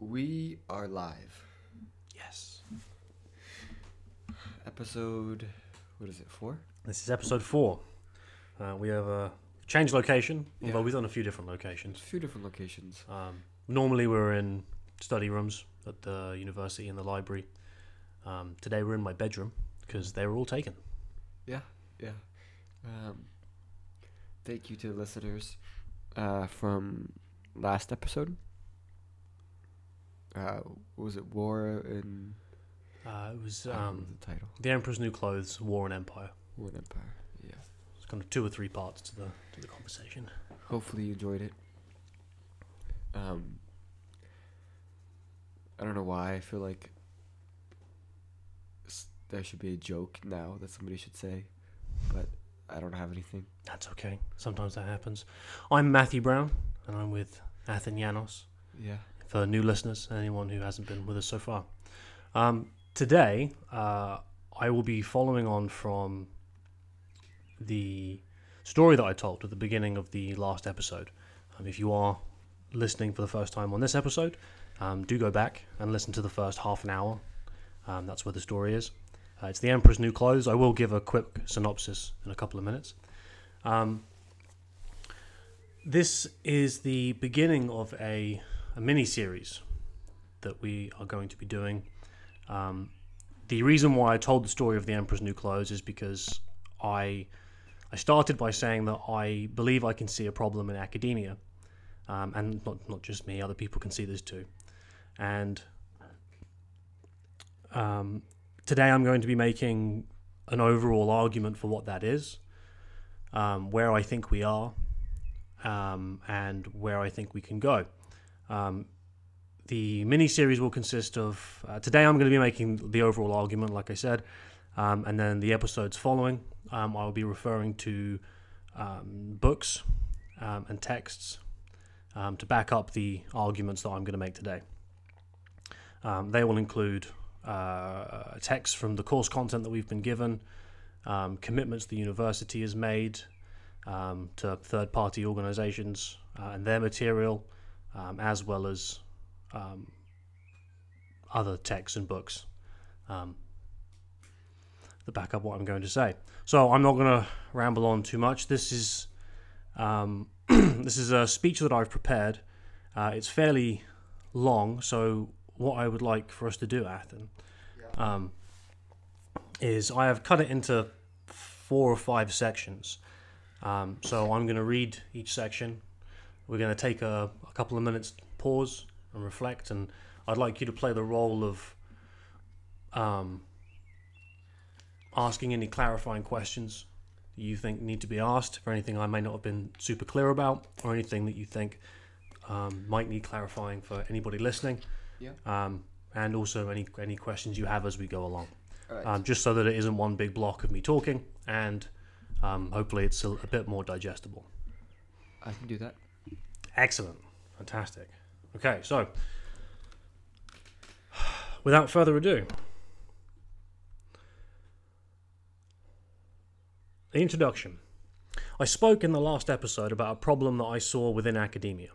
We are live. Yes. Episode, what is it, four? This is episode four. Uh, we have uh, changed location, although Yeah. we've done a few different locations. A locations. few different locations. Um, normally we're in study rooms at the university and the library. Um, today we're in my bedroom because they were all taken. Yeah, yeah. Um, thank you to the listeners uh, from last episode. Uh, was it War and Uh, it was I don't know um, the title? The Emperor's New Clothes, War and Empire. War and Empire. Yeah. It's kind of two or three parts to the to the conversation. Hopefully you enjoyed it. Um, I don't know why. I feel like there should be a joke now that somebody should say, but I don't have anything. That's okay. Sometimes that happens. I'm Matthew Brown, and I'm with Athenianos. Yeah. For new listeners anyone who hasn't been with us so far. Um, today, uh, I will be following on from the story that I told at the beginning of the last episode. Um, if you are listening for the first time on this episode, um, do go back and listen to the first half an hour. Um, that's where the story is. Uh, it's the Emperor's New Clothes. I will give a quick synopsis in a couple of minutes. Um, this is the beginning of a a mini series that we are going to be doing. Um, the reason why I told the story of the Emperor's New Clothes is because I I started by saying that I believe I can see a problem in academia, um, and not not just me, other people can see this too. And um, today I'm going to be making an overall argument for what that is, um, where I think we are, um, and where I think we can go. Um, the mini series will consist of uh, today. I'm going to be making the overall argument, like I said, um, and then the episodes following, um, I will be referring to um, books um, and texts um, to back up the arguments that I'm going to make today. Um, they will include uh, texts from the course content that we've been given, um, commitments the university has made um, to third-party organisations uh, and their material um, as well as um, other texts and books um, that back up what I'm going to say. So I'm not going to ramble on too much. This is um, this is a speech that I've prepared. Uh, it's fairly long, so what I would like for us to do, Athan, um, is I have cut it into four or five sections. Um, so I'm going to read each section we're going to take a, a couple of minutes pause and reflect and i'd like you to play the role of um, asking any clarifying questions that you think need to be asked for anything i may not have been super clear about or anything that you think um, might need clarifying for anybody listening Yeah. um, and also any any questions you have as we go along right. um, just so that it isn't one big block of me talking and um, hopefully it's a, a bit more digestible I can do that. Excellent. Fantastic. Okay, so without further ado, the introduction. I spoke in the last episode about a problem that I saw within academia.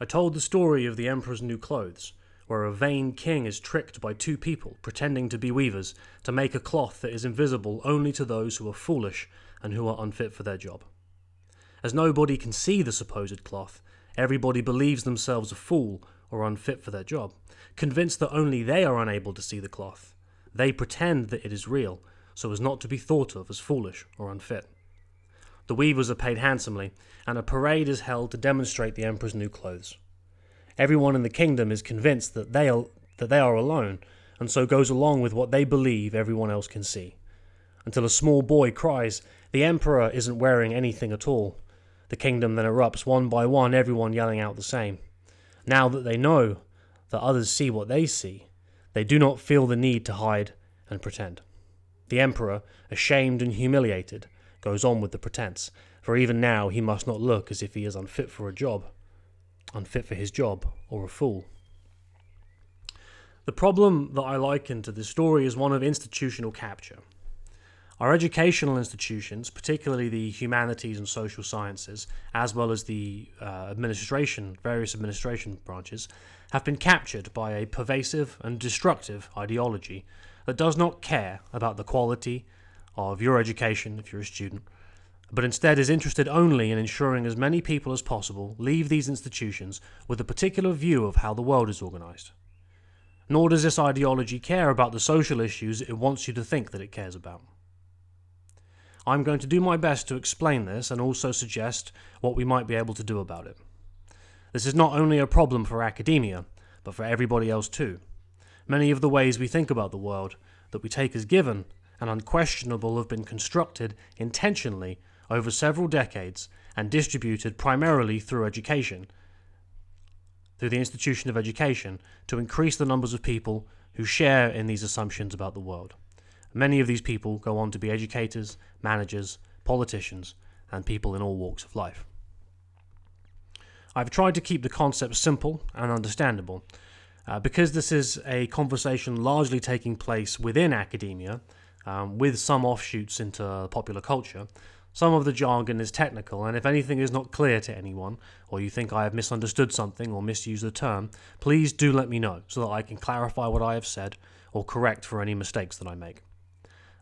I told the story of the Emperor's New Clothes, where a vain king is tricked by two people pretending to be weavers to make a cloth that is invisible only to those who are foolish and who are unfit for their job. As nobody can see the supposed cloth, everybody believes themselves a fool or unfit for their job. Convinced that only they are unable to see the cloth, they pretend that it is real, so as not to be thought of as foolish or unfit. The weavers are paid handsomely, and a parade is held to demonstrate the emperor's new clothes. Everyone in the kingdom is convinced that they are, that they are alone, and so goes along with what they believe everyone else can see. Until a small boy cries, The emperor isn't wearing anything at all. The kingdom then erupts one by one, everyone yelling out the same. Now that they know that others see what they see, they do not feel the need to hide and pretend. The emperor, ashamed and humiliated, goes on with the pretense, for even now he must not look as if he is unfit for a job, unfit for his job, or a fool. The problem that I liken to this story is one of institutional capture. Our educational institutions, particularly the humanities and social sciences, as well as the uh, administration, various administration branches, have been captured by a pervasive and destructive ideology that does not care about the quality of your education if you're a student, but instead is interested only in ensuring as many people as possible leave these institutions with a particular view of how the world is organized. Nor does this ideology care about the social issues it wants you to think that it cares about. I'm going to do my best to explain this and also suggest what we might be able to do about it. This is not only a problem for academia, but for everybody else too. Many of the ways we think about the world that we take as given and unquestionable have been constructed intentionally over several decades and distributed primarily through education, through the institution of education, to increase the numbers of people who share in these assumptions about the world. Many of these people go on to be educators, managers, politicians, and people in all walks of life. I've tried to keep the concept simple and understandable. Uh, because this is a conversation largely taking place within academia, um, with some offshoots into popular culture, some of the jargon is technical, and if anything is not clear to anyone, or you think I have misunderstood something or misused a term, please do let me know so that I can clarify what I have said or correct for any mistakes that I make.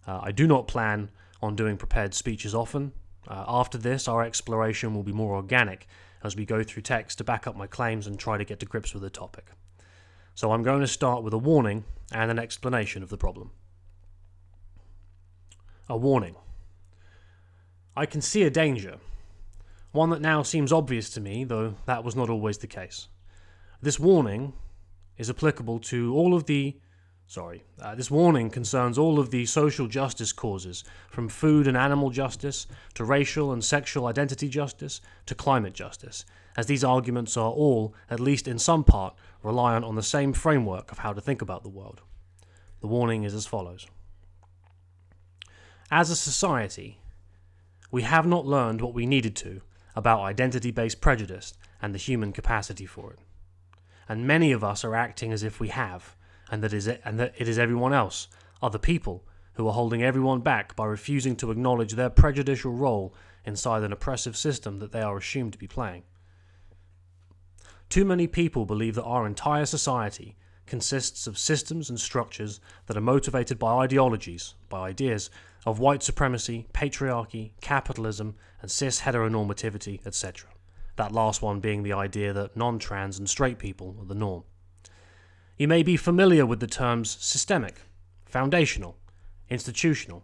Uh, I do not plan on doing prepared speeches often. Uh, after this, our exploration will be more organic as we go through text to back up my claims and try to get to grips with the topic. So I'm going to start with a warning and an explanation of the problem. A warning. I can see a danger, one that now seems obvious to me, though that was not always the case. This warning is applicable to all of the Sorry. Uh, this warning concerns all of the social justice causes, from food and animal justice to racial and sexual identity justice to climate justice, as these arguments are all, at least in some part, reliant on the same framework of how to think about the world. The warning is as follows As a society, we have not learned what we needed to about identity based prejudice and the human capacity for it. And many of us are acting as if we have and that, is it, and that it is everyone else, other people, who are holding everyone back by refusing to acknowledge their prejudicial role inside an oppressive system that they are assumed to be playing. Too many people believe that our entire society consists of systems and structures that are motivated by ideologies, by ideas of white supremacy, patriarchy, capitalism, and cis heteronormativity, etc. That last one being the idea that non trans and straight people are the norm. You may be familiar with the terms systemic, foundational, institutional,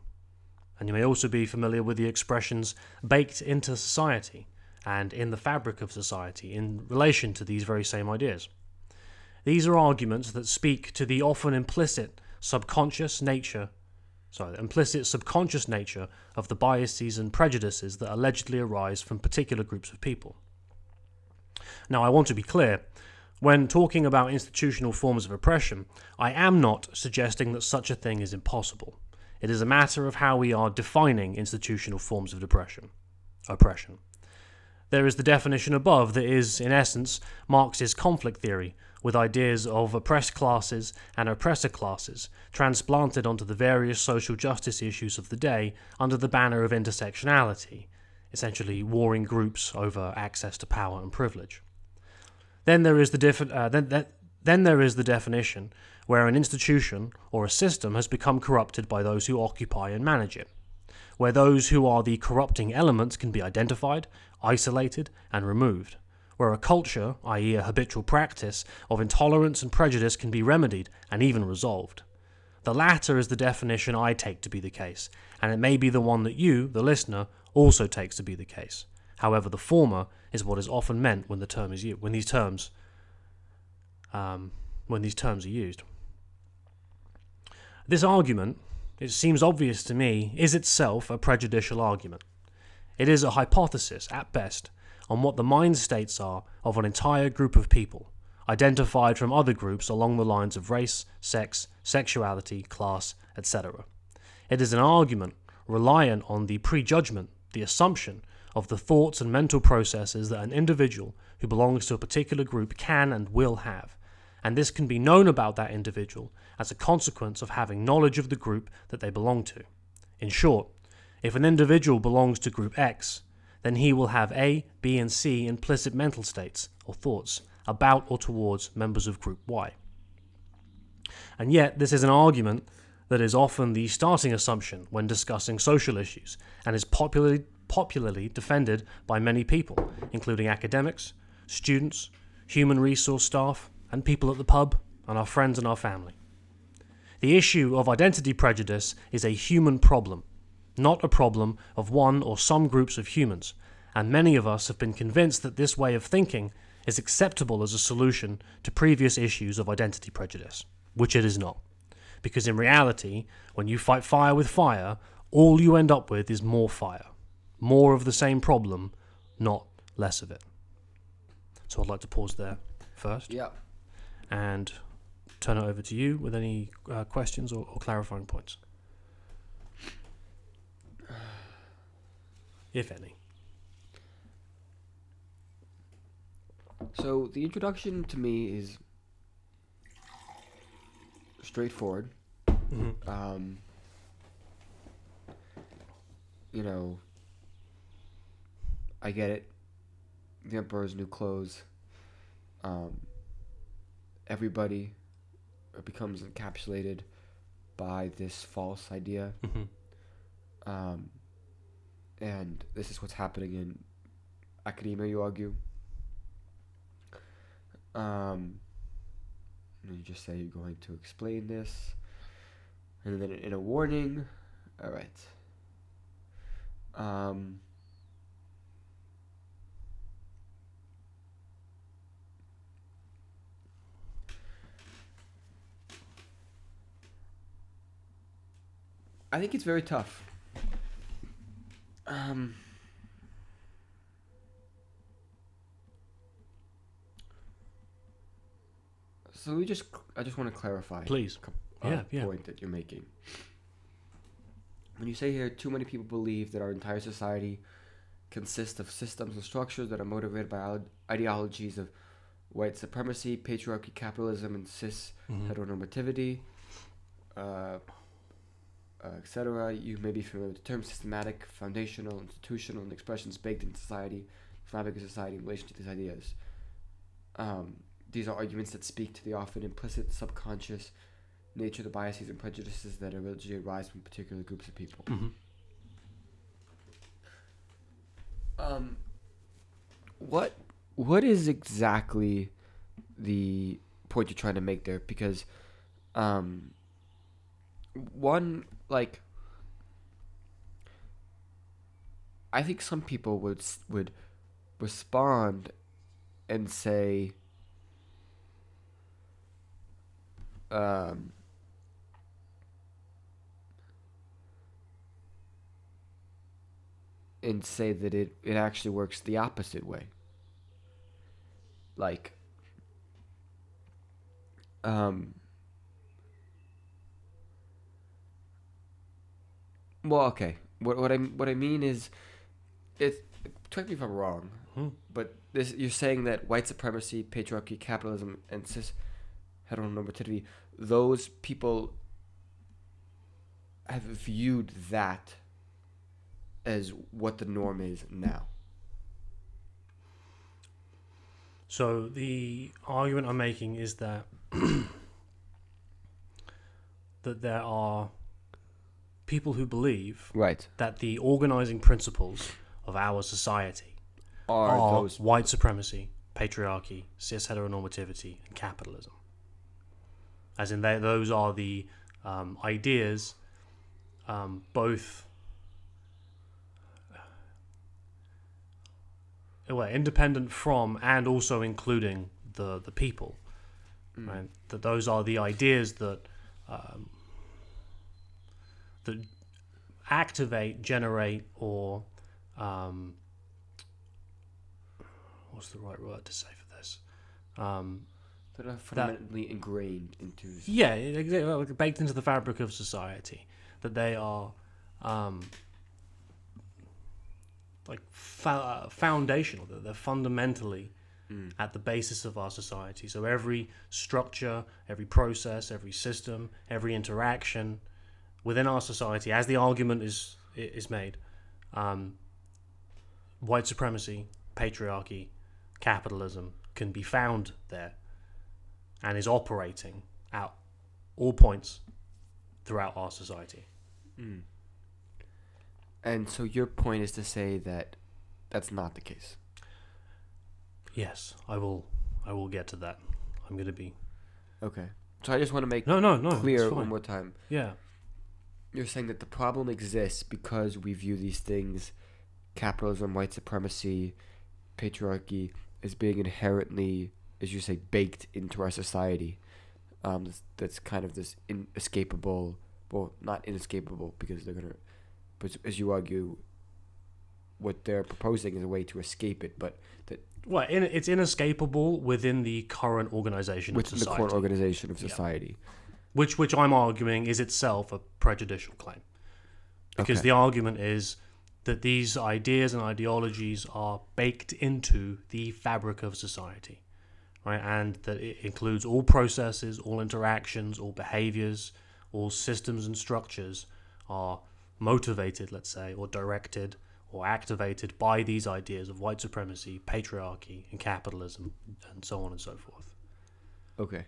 and you may also be familiar with the expressions baked into society and in the fabric of society in relation to these very same ideas. These are arguments that speak to the often implicit subconscious nature sorry, implicit subconscious nature of the biases and prejudices that allegedly arise from particular groups of people. Now, I want to be clear when talking about institutional forms of oppression, I am not suggesting that such a thing is impossible. It is a matter of how we are defining institutional forms of depression, oppression. There is the definition above that is, in essence, Marx's conflict theory, with ideas of oppressed classes and oppressor classes transplanted onto the various social justice issues of the day under the banner of intersectionality, essentially warring groups over access to power and privilege. Then there is the diff- uh, then, then, then there is the definition where an institution or a system has become corrupted by those who occupy and manage it, where those who are the corrupting elements can be identified, isolated, and removed, where a culture, i.e., a habitual practice, of intolerance and prejudice can be remedied and even resolved. The latter is the definition I take to be the case, and it may be the one that you, the listener, also takes to be the case. However, the former is what is often meant when the term is used, when these terms um, when these terms are used. This argument, it seems obvious to me, is itself a prejudicial argument. It is a hypothesis, at best, on what the mind states are of an entire group of people, identified from other groups along the lines of race, sex, sexuality, class, etc. It is an argument reliant on the prejudgment, the assumption, of the thoughts and mental processes that an individual who belongs to a particular group can and will have. And this can be known about that individual as a consequence of having knowledge of the group that they belong to. In short, if an individual belongs to group X, then he will have A, B, and C implicit mental states or thoughts about or towards members of group Y. And yet, this is an argument that is often the starting assumption when discussing social issues and is popularly, popularly defended by many people, including academics, students, human resource staff, and people at the pub, and our friends and our family. The issue of identity prejudice is a human problem, not a problem of one or some groups of humans, and many of us have been convinced that this way of thinking is acceptable as a solution to previous issues of identity prejudice, which it is not. Because in reality, when you fight fire with fire, all you end up with is more fire. More of the same problem, not less of it. So I'd like to pause there first Yeah. and turn it over to you with any uh, questions or, or clarifying points. If any. So the introduction to me is straightforward. Mhm. Um, you know, I get it. The Emperor's New Clothes. Um, everybody becomes encapsulated by this false idea. Mhm. Um, and this is what's happening in academia, you argue. Um, you just say you're going to explain this. And then in a warning, all right. Um, I think it's very tough. Um, so we just, I just want to clarify Please. uh, Yeah, yeah. point that you're making. When you say here, too many people believe that our entire society consists of systems and structures that are motivated by ideologies of white supremacy, patriarchy, capitalism, and cis Mhm. heteronormativity, uh, etc. You may be familiar with the term systematic, foundational, institutional, and expressions baked in society, fabric of society in relation to these ideas. Um, these are arguments that speak to the often implicit, subconscious nature of the biases and prejudices that originally arise from particular groups of people. Mhm. Um, what what is exactly the point you're trying to make there? Because, um, one like, I think some people would would respond and say, um. and say that it, it actually works the opposite way. Like, um, well, okay. What what I what I mean is, it. Correct me if I'm wrong, Hmm. but this you're saying that white supremacy, patriarchy, capitalism, and cis heteronormativity, those people have viewed that as what the norm is now. So the argument I'm making is that that there are people who believe Right. that the organizing principles of our society Are, are those white supremacy, patriarchy, cis heteronormativity, and capitalism. As in, they, those are the um, ideas, um, both uh, well, independent from and also including the the people, Mm. right? That those are the ideas that um, that activate, generate, or um, what's the right word to say for this? Um, that are fundamentally ingrained into yeah, exactly, baked into the fabric of society. That they are um, like fa- foundational. That they're fundamentally Mm. at the basis of our society. So every structure, every process, every system, every interaction within our society, as the argument is is made, um, white supremacy, patriarchy, capitalism can be found there, and is operating at all points throughout our society. Mm. And so your point is to say that that's not the case. Yes, I will. I will get to that. I'm going to be Okay. So I just want to make no, no, no. clear one more time. Yeah, You're saying that the problem exists because we view these things, capitalism, white supremacy, patriarchy, as being inherently, as you say, baked into our society. Um, that's, that's kind of this inescapable, well, not inescapable because they're gonna, but as you argue, what they're proposing is a way to escape it, but that well, in, it's inescapable within the current organization within of the current organization of society. Which which I'm arguing is itself a prejudicial claim, because Okay. the argument is that these ideas and ideologies are baked into the fabric of society, right? And that it includes all processes, all interactions, all behaviors, all systems and structures are motivated, let's say, or directed or activated by these ideas of white supremacy, patriarchy, and capitalism, and so on and so forth. Okay.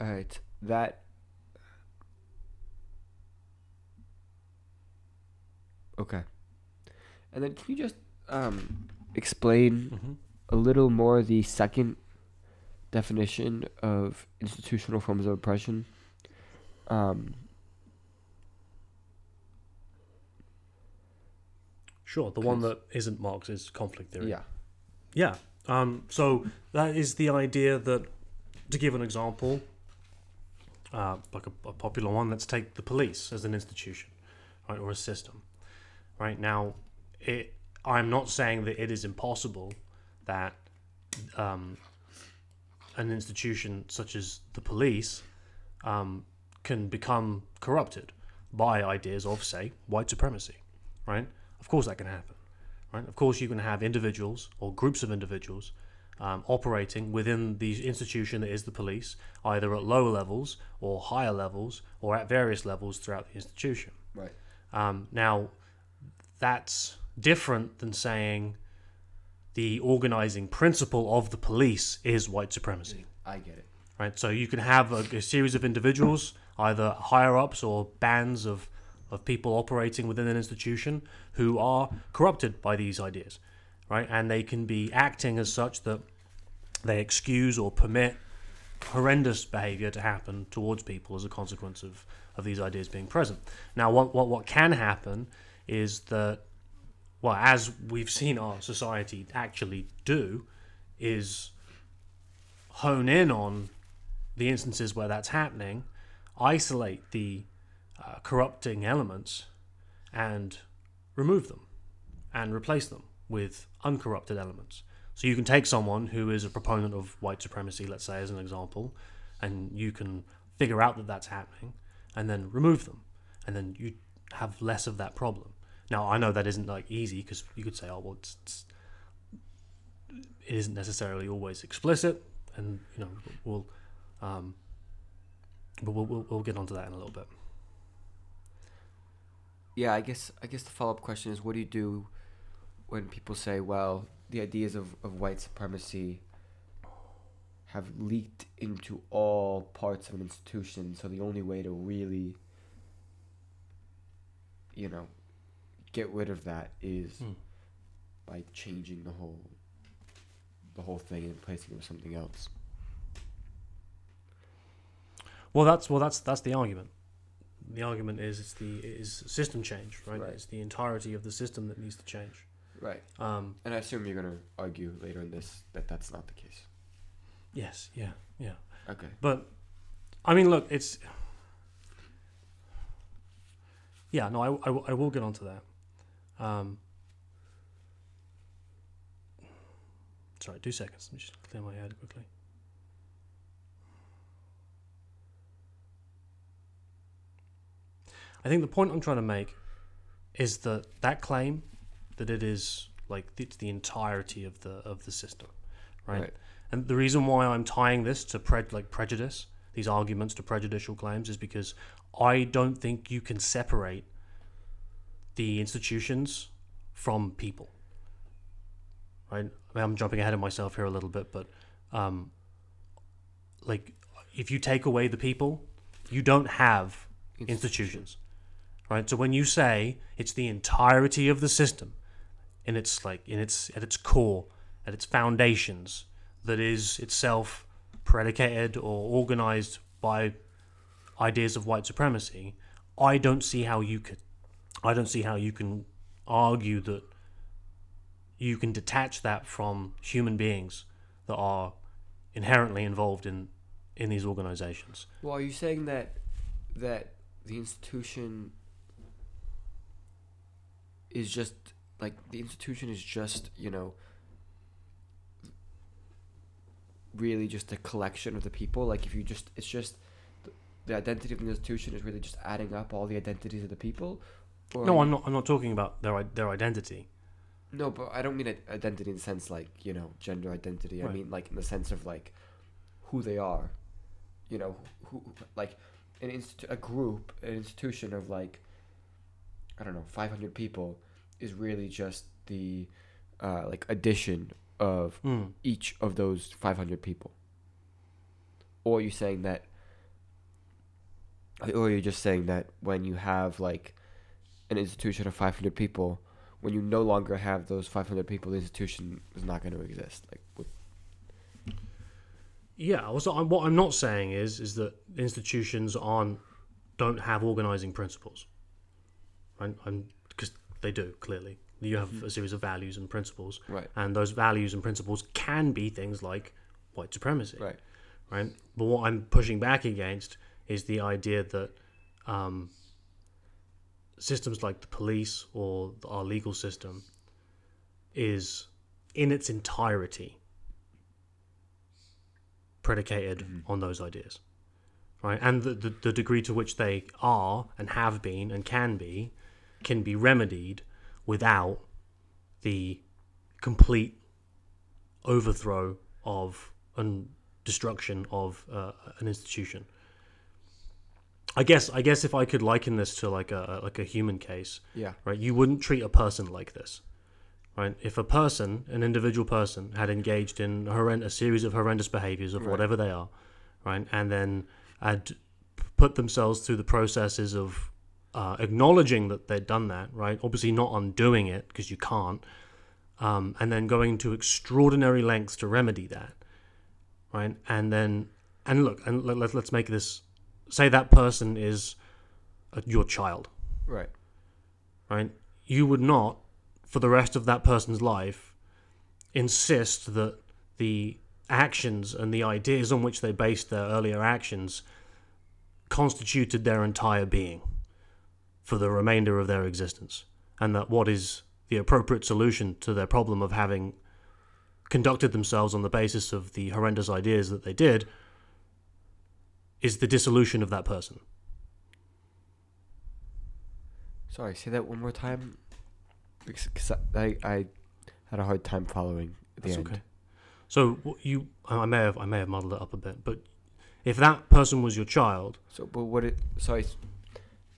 All right. That. Okay. And then can you just um explain Mm-hmm. a little more the second definition of institutional forms of oppression? Um. Sure, the one that isn't Marx's conflict theory. Yeah. Yeah. Um, so that is the idea that, to give an example, uh, like a, a popular one, let's take the police as an institution, right, or a system. Right now, it. I'm not saying that it is impossible that um, an institution such as the police um, can become corrupted by ideas of, say, white supremacy. Right? Of course, that can happen right? Of course, you can have individuals or groups of individuals um, operating within the institution that is the police, either at lower levels or higher levels or at various levels throughout the institution. Right. Um, now, that's different than saying the organizing principle of the police is white supremacy I get it. right? So you can have a, a series of individuals, either higher ups or bands of, of people operating within an institution who are corrupted by these ideas, right? And they can be acting as such that they excuse or permit horrendous behavior to happen towards people as a consequence of, of these ideas being present. Now, what, what, what can happen is that, well, as we've seen our society actually do, is hone in on the instances where that's happening, isolate the uh, corrupting elements, and remove them and replace them with uncorrupted elements. So you can take someone who is a proponent of white supremacy, let's say, as an example, and you can figure out that that's happening and then remove them. And then you have less of that problem. Now, I know that isn't like easy because you could say, oh, well, it's, it's, it isn't necessarily always explicit, and you know, we'll, um, but we'll, we'll, we'll get onto that in a little bit. Yeah, I guess I guess the follow up question is, what do you do when people say, well, the ideas of, of white supremacy have leaked into all parts of an institution, so the only way to really, you know, get rid of that is Hmm. by changing the whole the whole thing and replacing it with something else. Well, that's well, that's that's the argument. The argument is it's the it is system change, right? Right. It's the entirety of the system that needs to change. Right. Um, And I assume you're gonna argue later in this that that's not the case. yes, yeah, yeah. Okay. But I mean, look, it's yeah. No, I, I, will- I will get onto that. Um, sorry, two seconds. Let me just clear my head quickly. I think the point I'm trying to make is that that claim that it is like it's the entirety of the of the system, right? Right. And the reason why I'm tying this to pre- like prejudice these arguments to prejudicial claims is because I don't think you can separate the institutions from people. Right? I mean, I'm jumping ahead of myself here a little bit, but um, like if you take away the people, you don't have institutions. Right? So when you say it's the entirety of the system in its like in its at its core, at its foundations, that is itself predicated or organized by ideas of white supremacy, I don't see how you could I don't see how you can argue that you can detach that from human beings that are inherently involved in in these organizations. Well, are you saying that that the institution is just like the institution is just you know really just a collection of the people. Like if you just it's just the identity of the institution is really just adding up all the identities of the people or no i'm not i'm not talking about their their identity. No but i don't mean identity in the sense like you know gender identity. Right. i mean like in the sense of like who they are. You know who, who like an institu- a group an institution of like i don't know 500 people is really just the uh, like addition of mm. each of those 500 people or you're you saying that or you're you just saying that when you have like an institution of 500 people when you no longer have those 500 people the institution is not going to exist like with yeah also I'm, what i'm not saying is is that institutions aren't don't have organizing principles right because they do clearly. You have mm-hmm. a series of values and principles. Right. And those values and principles can be things like white supremacy. Right. Right? But what i'm pushing back against is the idea that um, systems like the police or our legal system is in its entirety predicated mm-hmm. on those ideas. Right? And the, the, the degree to which they are and have been and can be can be remedied without the complete overthrow of and destruction of uh, an institution. I guess I guess if I could liken this to like a like a human case, yeah, right, you wouldn't treat a person like this, right? If a person, an individual person, had engaged in horrend- a series of horrendous behaviors of right. whatever they are, right, and then had put themselves through the processes of uh, acknowledging that they'd done that, right? Obviously, not undoing it because you can't, um, and then going to extraordinary lengths to remedy that, right? And then, and look, and let, let, let's make this say that person is a, your child, right? Right? You would not, for the rest of that person's life, insist that the actions and the ideas on which they based their earlier actions constituted their entire being for the remainder of their existence, and that what is the appropriate solution to their problem of having conducted themselves on the basis of the horrendous ideas that they did is the dissolution of that person. Sorry, say that one more time. Because I, I had a hard time following the That's end. Okay. So you, I may have, I may have muddled it up a bit, but if that person was your child, so but what it, sorry,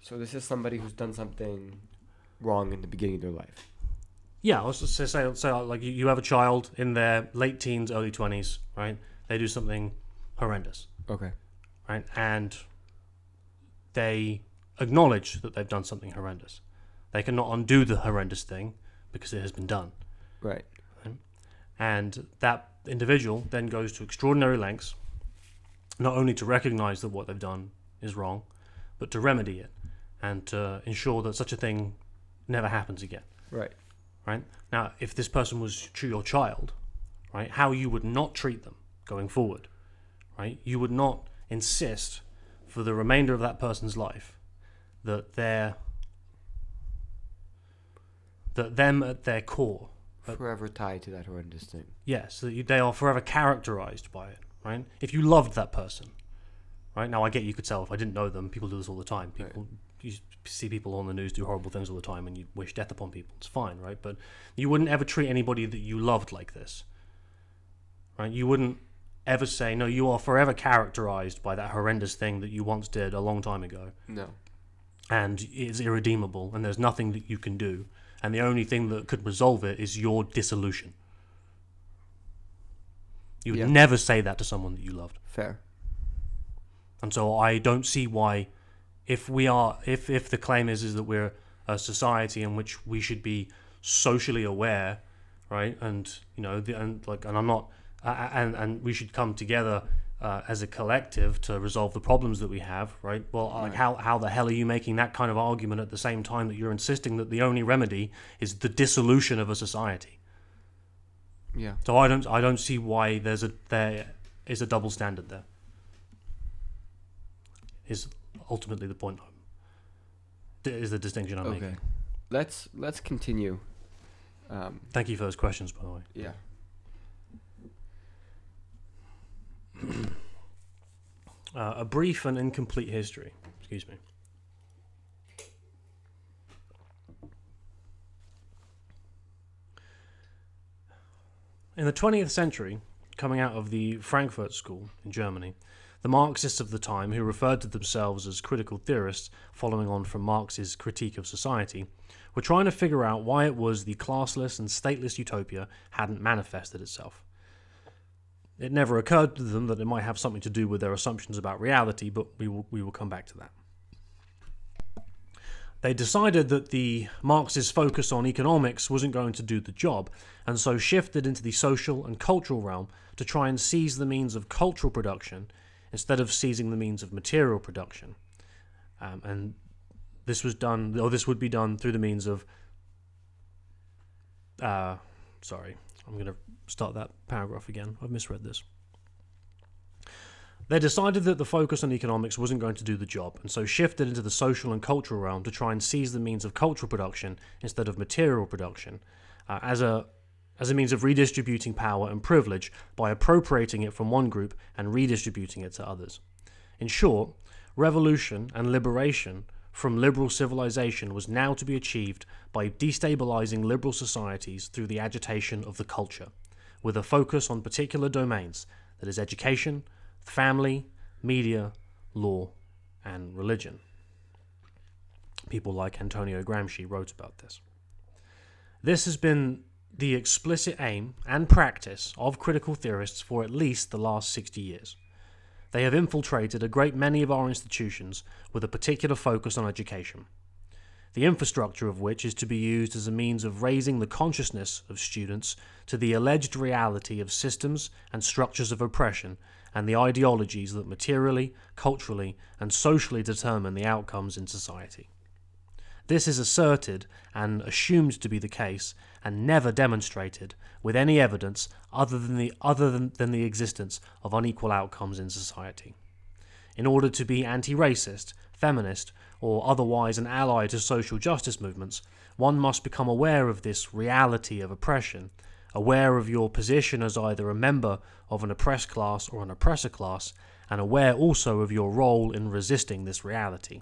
so this is somebody who's done something wrong in the beginning of their life. Yeah, was just say, say, say like you, you have a child in their late teens, early twenties, right? They do something horrendous. Okay. Right, and they acknowledge that they've done something horrendous. They cannot undo the horrendous thing because it has been done. Right. right? And that individual then goes to extraordinary lengths, not only to recognize that what they've done is wrong, but to remedy it and to ensure that such a thing never happens again. Right. Right. Now, if this person was to your child, right, how you would not treat them going forward, right? You would not insist for the remainder of that person's life that they're that them at their core forever tied to that horrendous thing. Yes, that they are forever characterized by it. Right. If you loved that person, right now, I get you could tell if I didn't know them. People do this all the time. People right you see people on the news do horrible things all the time and you wish death upon people. It's fine, right? But you wouldn't ever treat anybody that you loved like this, right? You wouldn't ever say, no, you are forever characterized by that horrendous thing that you once did a long time ago, No. and it's irredeemable, and there's nothing that you can do, and the only thing that could resolve it is your dissolution. You would Yeah. never say that to someone that you loved. Fair. And so I don't see why, if we are, if if the claim is is that we're a society in which we should be socially aware, right? And you know, the, and like, and I'm not, uh, and and we should come together uh, as a collective to resolve the problems that we have, right? Well, like, how how the hell are you making that kind of argument at the same time that you're insisting that the only remedy is the dissolution of a society? Yeah. So I don't I don't see why there's a there is a double standard there. Is ultimately the point. Is the distinction I'm Okay. making. Let's let's continue. Um, Thank you for those questions, by the way. yeah. Uh, a brief and incomplete history. Excuse me. In the 20th century, coming out of the Frankfurt School in Germany, the Marxists of the time, who referred to themselves as critical theorists following on from Marx's critique of society, were trying to figure out why it was the classless and stateless utopia hadn't manifested itself. It never occurred to them that it might have something to do with their assumptions about reality, but we will, we will come back to that. They decided that the Marxist focus on economics wasn't going to do the job, and so shifted into the social and cultural realm to try and seize the means of cultural production instead of seizing the means of material production. Um, and this was done, or this would be done through the means of. Uh, sorry, I'm going to start that paragraph again. I've misread this. They decided that the focus on economics wasn't going to do the job, and so shifted into the social and cultural realm to try and seize the means of cultural production instead of material production, uh, as a as a means of redistributing power and privilege by appropriating it from one group and redistributing it to others. In short, revolution and liberation from liberal civilization was now to be achieved by destabilizing liberal societies through the agitation of the culture, with a focus on particular domains that is education, family, media, law, and religion. People like Antonio Gramsci wrote about this. This has been the explicit aim and practice of critical theorists for at least the last 60 years. They have infiltrated a great many of our institutions with a particular focus on education, the infrastructure of which is to be used as a means of raising the consciousness of students to the alleged reality of systems and structures of oppression and the ideologies that materially, culturally, and socially determine the outcomes in society. This is asserted and assumed to be the case, and never demonstrated with any evidence other than the other than, than the existence of unequal outcomes in society. In order to be anti-racist, feminist, or otherwise an ally to social justice movements, one must become aware of this reality of oppression, aware of your position as either a member of an oppressed class or an oppressor class, and aware also of your role in resisting this reality.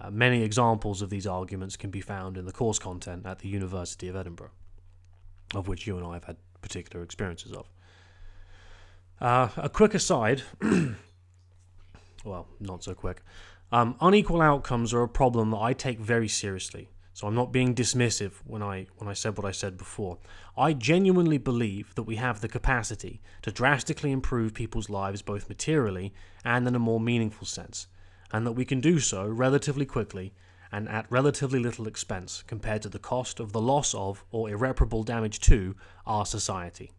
Uh, many examples of these arguments can be found in the course content at the University of Edinburgh, of which you and I have had particular experiences of. Uh, a quick aside, well, not so quick. Um, unequal outcomes are a problem that I take very seriously. So I'm not being dismissive when I when I said what I said before. I genuinely believe that we have the capacity to drastically improve people's lives both materially and in a more meaningful sense, and that we can do so relatively quickly and at relatively little expense compared to the cost of the loss of or irreparable damage to our society.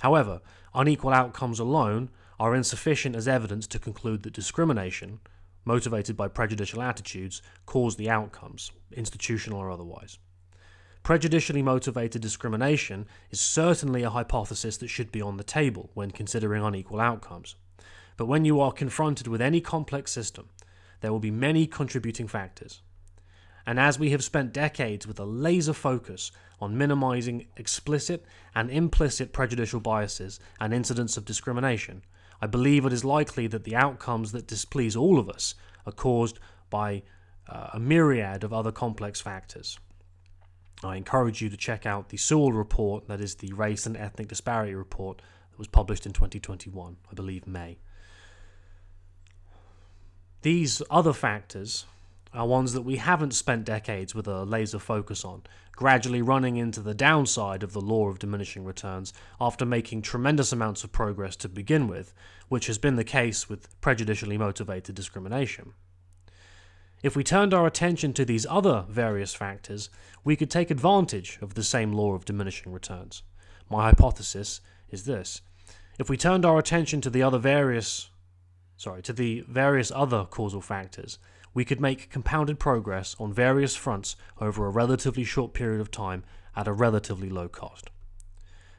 However, unequal outcomes alone are insufficient as evidence to conclude that discrimination, motivated by prejudicial attitudes, cause the outcomes, institutional or otherwise. Prejudicially motivated discrimination is certainly a hypothesis that should be on the table when considering unequal outcomes. But when you are confronted with any complex system, there will be many contributing factors. And as we have spent decades with a laser focus on minimizing explicit and implicit prejudicial biases and incidents of discrimination, I believe it is likely that the outcomes that displease all of us are caused by uh, a myriad of other complex factors. I encourage you to check out the Sewell report, that is the Race and Ethnic Disparity Report, that was published in 2021, I believe May. These other factors are ones that we haven't spent decades with a laser focus on, gradually running into the downside of the law of diminishing returns after making tremendous amounts of progress to begin with, which has been the case with prejudicially motivated discrimination. If we turned our attention to these other various factors, we could take advantage of the same law of diminishing returns. My hypothesis is this. If we turned our attention to the other various sorry, to the various other causal factors, we could make compounded progress on various fronts over a relatively short period of time at a relatively low cost.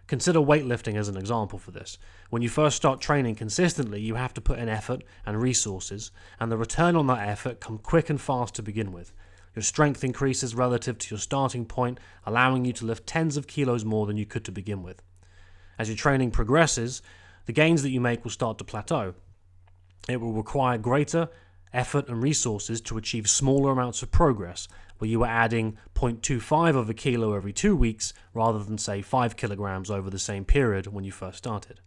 Consider weightlifting as an example for this. When you first start training consistently, you have to put in effort and resources, and the return on that effort comes quick and fast to begin with. Your strength increases relative to your starting point, allowing you to lift tens of kilos more than you could to begin with. As your training progresses, the gains that you make will start to plateau. It will require greater effort and resources to achieve smaller amounts of progress, where you are adding 0.25 of a kilo every two weeks rather than, say, 5 kilograms over the same period when you first started.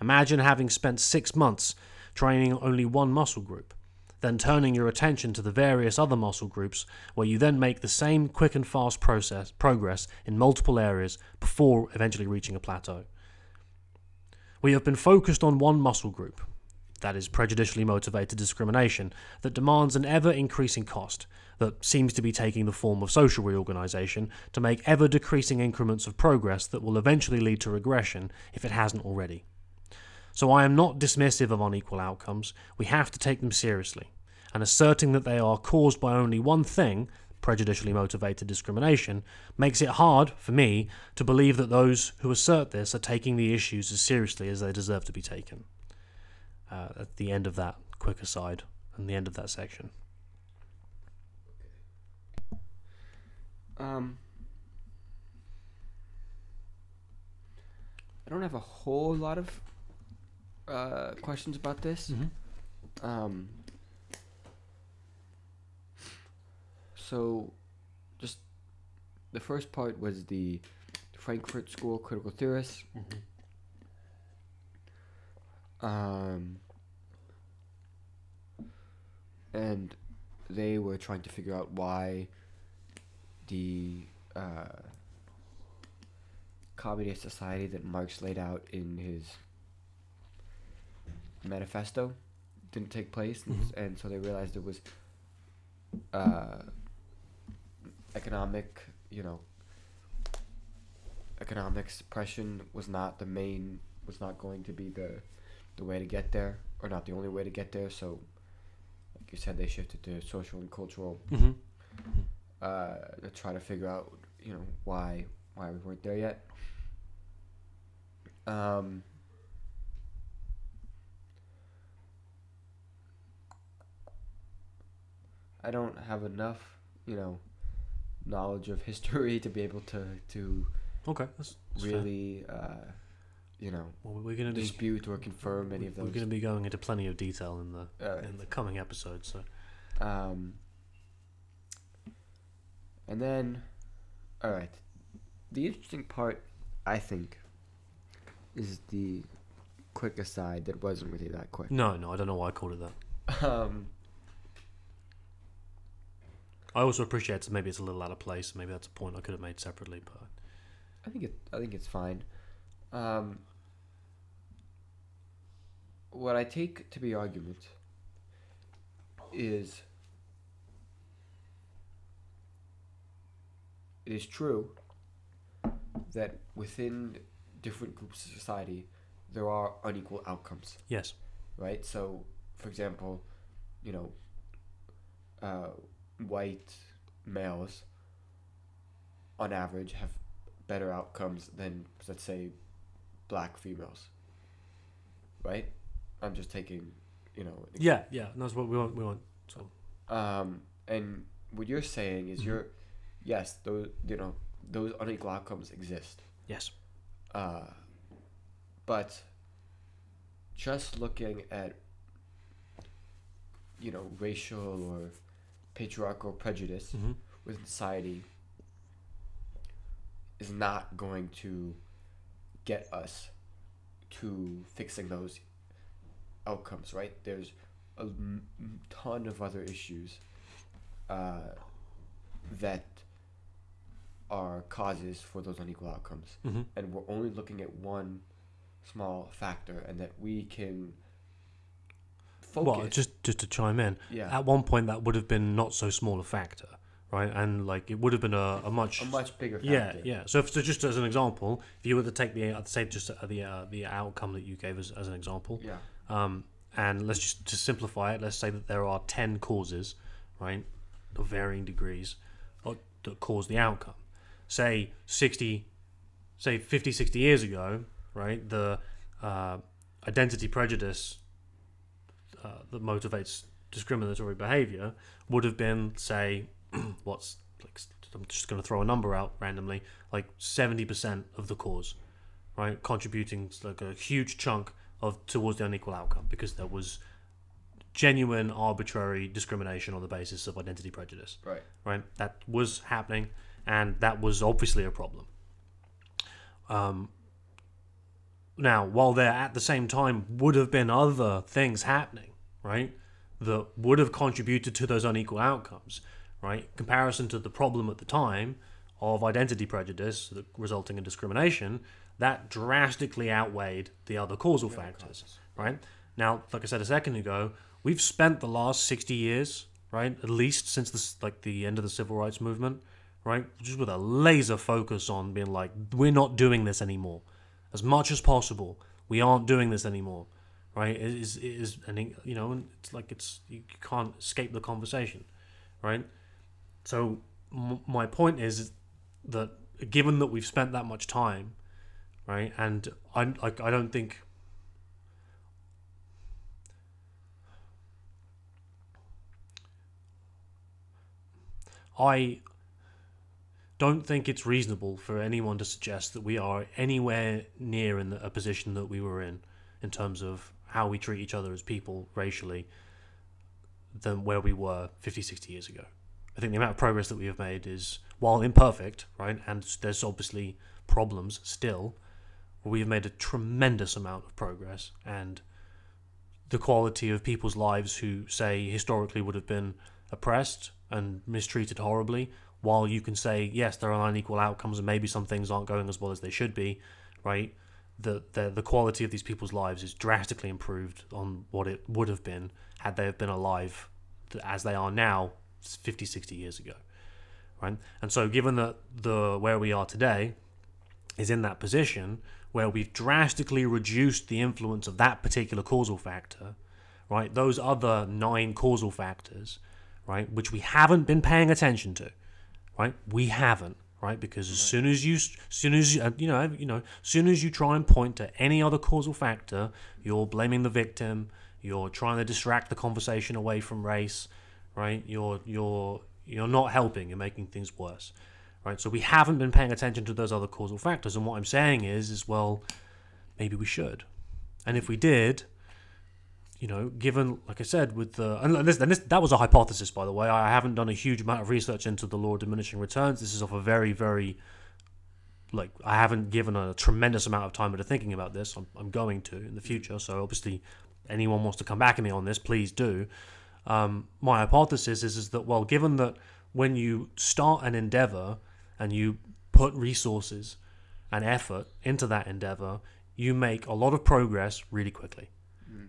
Imagine having spent six months training only one muscle group, then turning your attention to the various other muscle groups, where you then make the same quick and fast process progress in multiple areas before eventually reaching a plateau. We have been focused on one muscle group, that is prejudicially motivated discrimination, that demands an ever increasing cost, that seems to be taking the form of social reorganization to make ever decreasing increments of progress that will eventually lead to regression if it hasn't already. So I am not dismissive of unequal outcomes, we have to take them seriously, and asserting that they are caused by only one thing, prejudicially motivated discrimination, makes it hard, for me, to believe that those who assert this are taking the issues as seriously as they deserve to be taken uh, at the end of that quick aside and the end of that section. Um, I don't have a whole lot of uh, questions about this. Mm-hmm. Um, so, just the first part was the Frankfurt School critical theorists. Mm-hmm. Um, and they were trying to figure out why the uh, communist society that Marx laid out in his manifesto didn't take place, and, Mhm. and so they realized it was uh, economic, you know, economic suppression was not the main, was not going to be the the way to get there, or not the only way to get there. So, like you said, they shifted to social and cultural Mm-hmm. uh, to try to figure out, you know, why why we weren't there yet. Um, I don't have enough, you know, knowledge of history to be able to to Okay, that's, that's really, uh, you know, Well, we're going to be dispute or confirm any of those. we're going to be going into plenty of detail in the Alright. in the coming episodes. So Um, and then, all right, the interesting part, I think, is the quick aside that wasn't really that quick. no, no, I don't know why I called it that. Um, I also appreciate that maybe it's a little out of place. Maybe that's a point I could have made separately, but I think it. I think it's fine. Um, what I take to be argument is it is true that within different groups of society there are unequal outcomes, yes, right? So, for example, you know, uh, white males on average have better outcomes than let's say black females. Right i'm just taking you know yeah, yeah. and That's what we want. We want. So um and what you're saying is Mhm. you're yes those you know those unequal outcomes exist yes, uh but just looking at you know racial or patriarchal prejudice hmm within society is not going to get us to fixing those outcomes, right? There's a ton of other issues uh, that are causes for those unequal outcomes, hmm and we're only looking at one small factor, and that we can focus. Well, just just to chime in, yeah, at one point that would have been not so small a factor, right? And like it would have been a, a much a much bigger factor. yeah yeah. So, if, so just as an example, if you were to take the uh, say just uh, the uh, the outcome that you gave us as an example, yeah, um, and let's just to simplify it, let's say that there are ten causes, right, of varying degrees, that cause the outcome. Say sixty, say 50, 60 years ago, right, the uh, identity prejudice uh, that motivates discriminatory behavior would have been, say, what's like I'm just going to throw a number out randomly, like seventy percent of the cause, right, contributing like a huge chunk of towards the unequal outcome because there was genuine arbitrary discrimination on the basis of identity prejudice right, right? That was happening, and that was obviously a problem. Um, now, while there at the same time would have been other things happening, right, that would have contributed to those unequal outcomes, right? Comparison to the problem at the time of identity prejudice resulting in discrimination, that drastically outweighed the other causal factors, right? Now, like I said a second ago, we've spent the last 60 years, right, at least since this like the end of the civil rights movement, right, just with a laser focus on being like we're not doing this anymore. As much as possible, we aren't doing this anymore, right? It is it is and you know, it's like it's you can't escape the conversation, right? So m- my point is that given that we've spent that much time, right, and I like I don't think I don't think it's reasonable for anyone to suggest that we are anywhere near in the, a position that we were in, in terms of how we treat each other as people racially, than where we were 50, 60 years ago. I think the amount of progress that we have made is, while imperfect, right, and there's obviously problems still, we have made a tremendous amount of progress, and the quality of people's lives who, say, historically would have been oppressed and mistreated horribly, while you can say, yes, there are unequal outcomes and maybe some things aren't going as well as they should be, right? The, the, the quality of these people's lives is drastically improved on what it would have been had they have been alive as they are now 50, 60 years ago, right? And so given that the where we are today is in that position where we've drastically reduced the influence of that particular causal factor, right? Those other nine causal factors, right, which we haven't been paying attention to, right? We haven't, right? Because as soon as you, as soon as you, uh, you know, you know, as soon as you try and point to any other causal factor, you're blaming the victim. You're trying to distract the conversation away from race, right? You're you're you're not helping. You're making things worse, right? So we haven't been paying attention to those other causal factors. And what I'm saying is, is well, maybe we should. And if we did, you know, given, like I said, with the and this, and this that was a hypothesis, by the way. I haven't done a huge amount of research into the law of diminishing returns. This is off a very, very, like I haven't given a tremendous amount of time into thinking about this. I'm, I'm going to in the future. So obviously, anyone wants to come back at me on this, please do. Um, my hypothesis is is that well, given that when you start an endeavor and you put resources and effort into that endeavor, you make a lot of progress really quickly mm.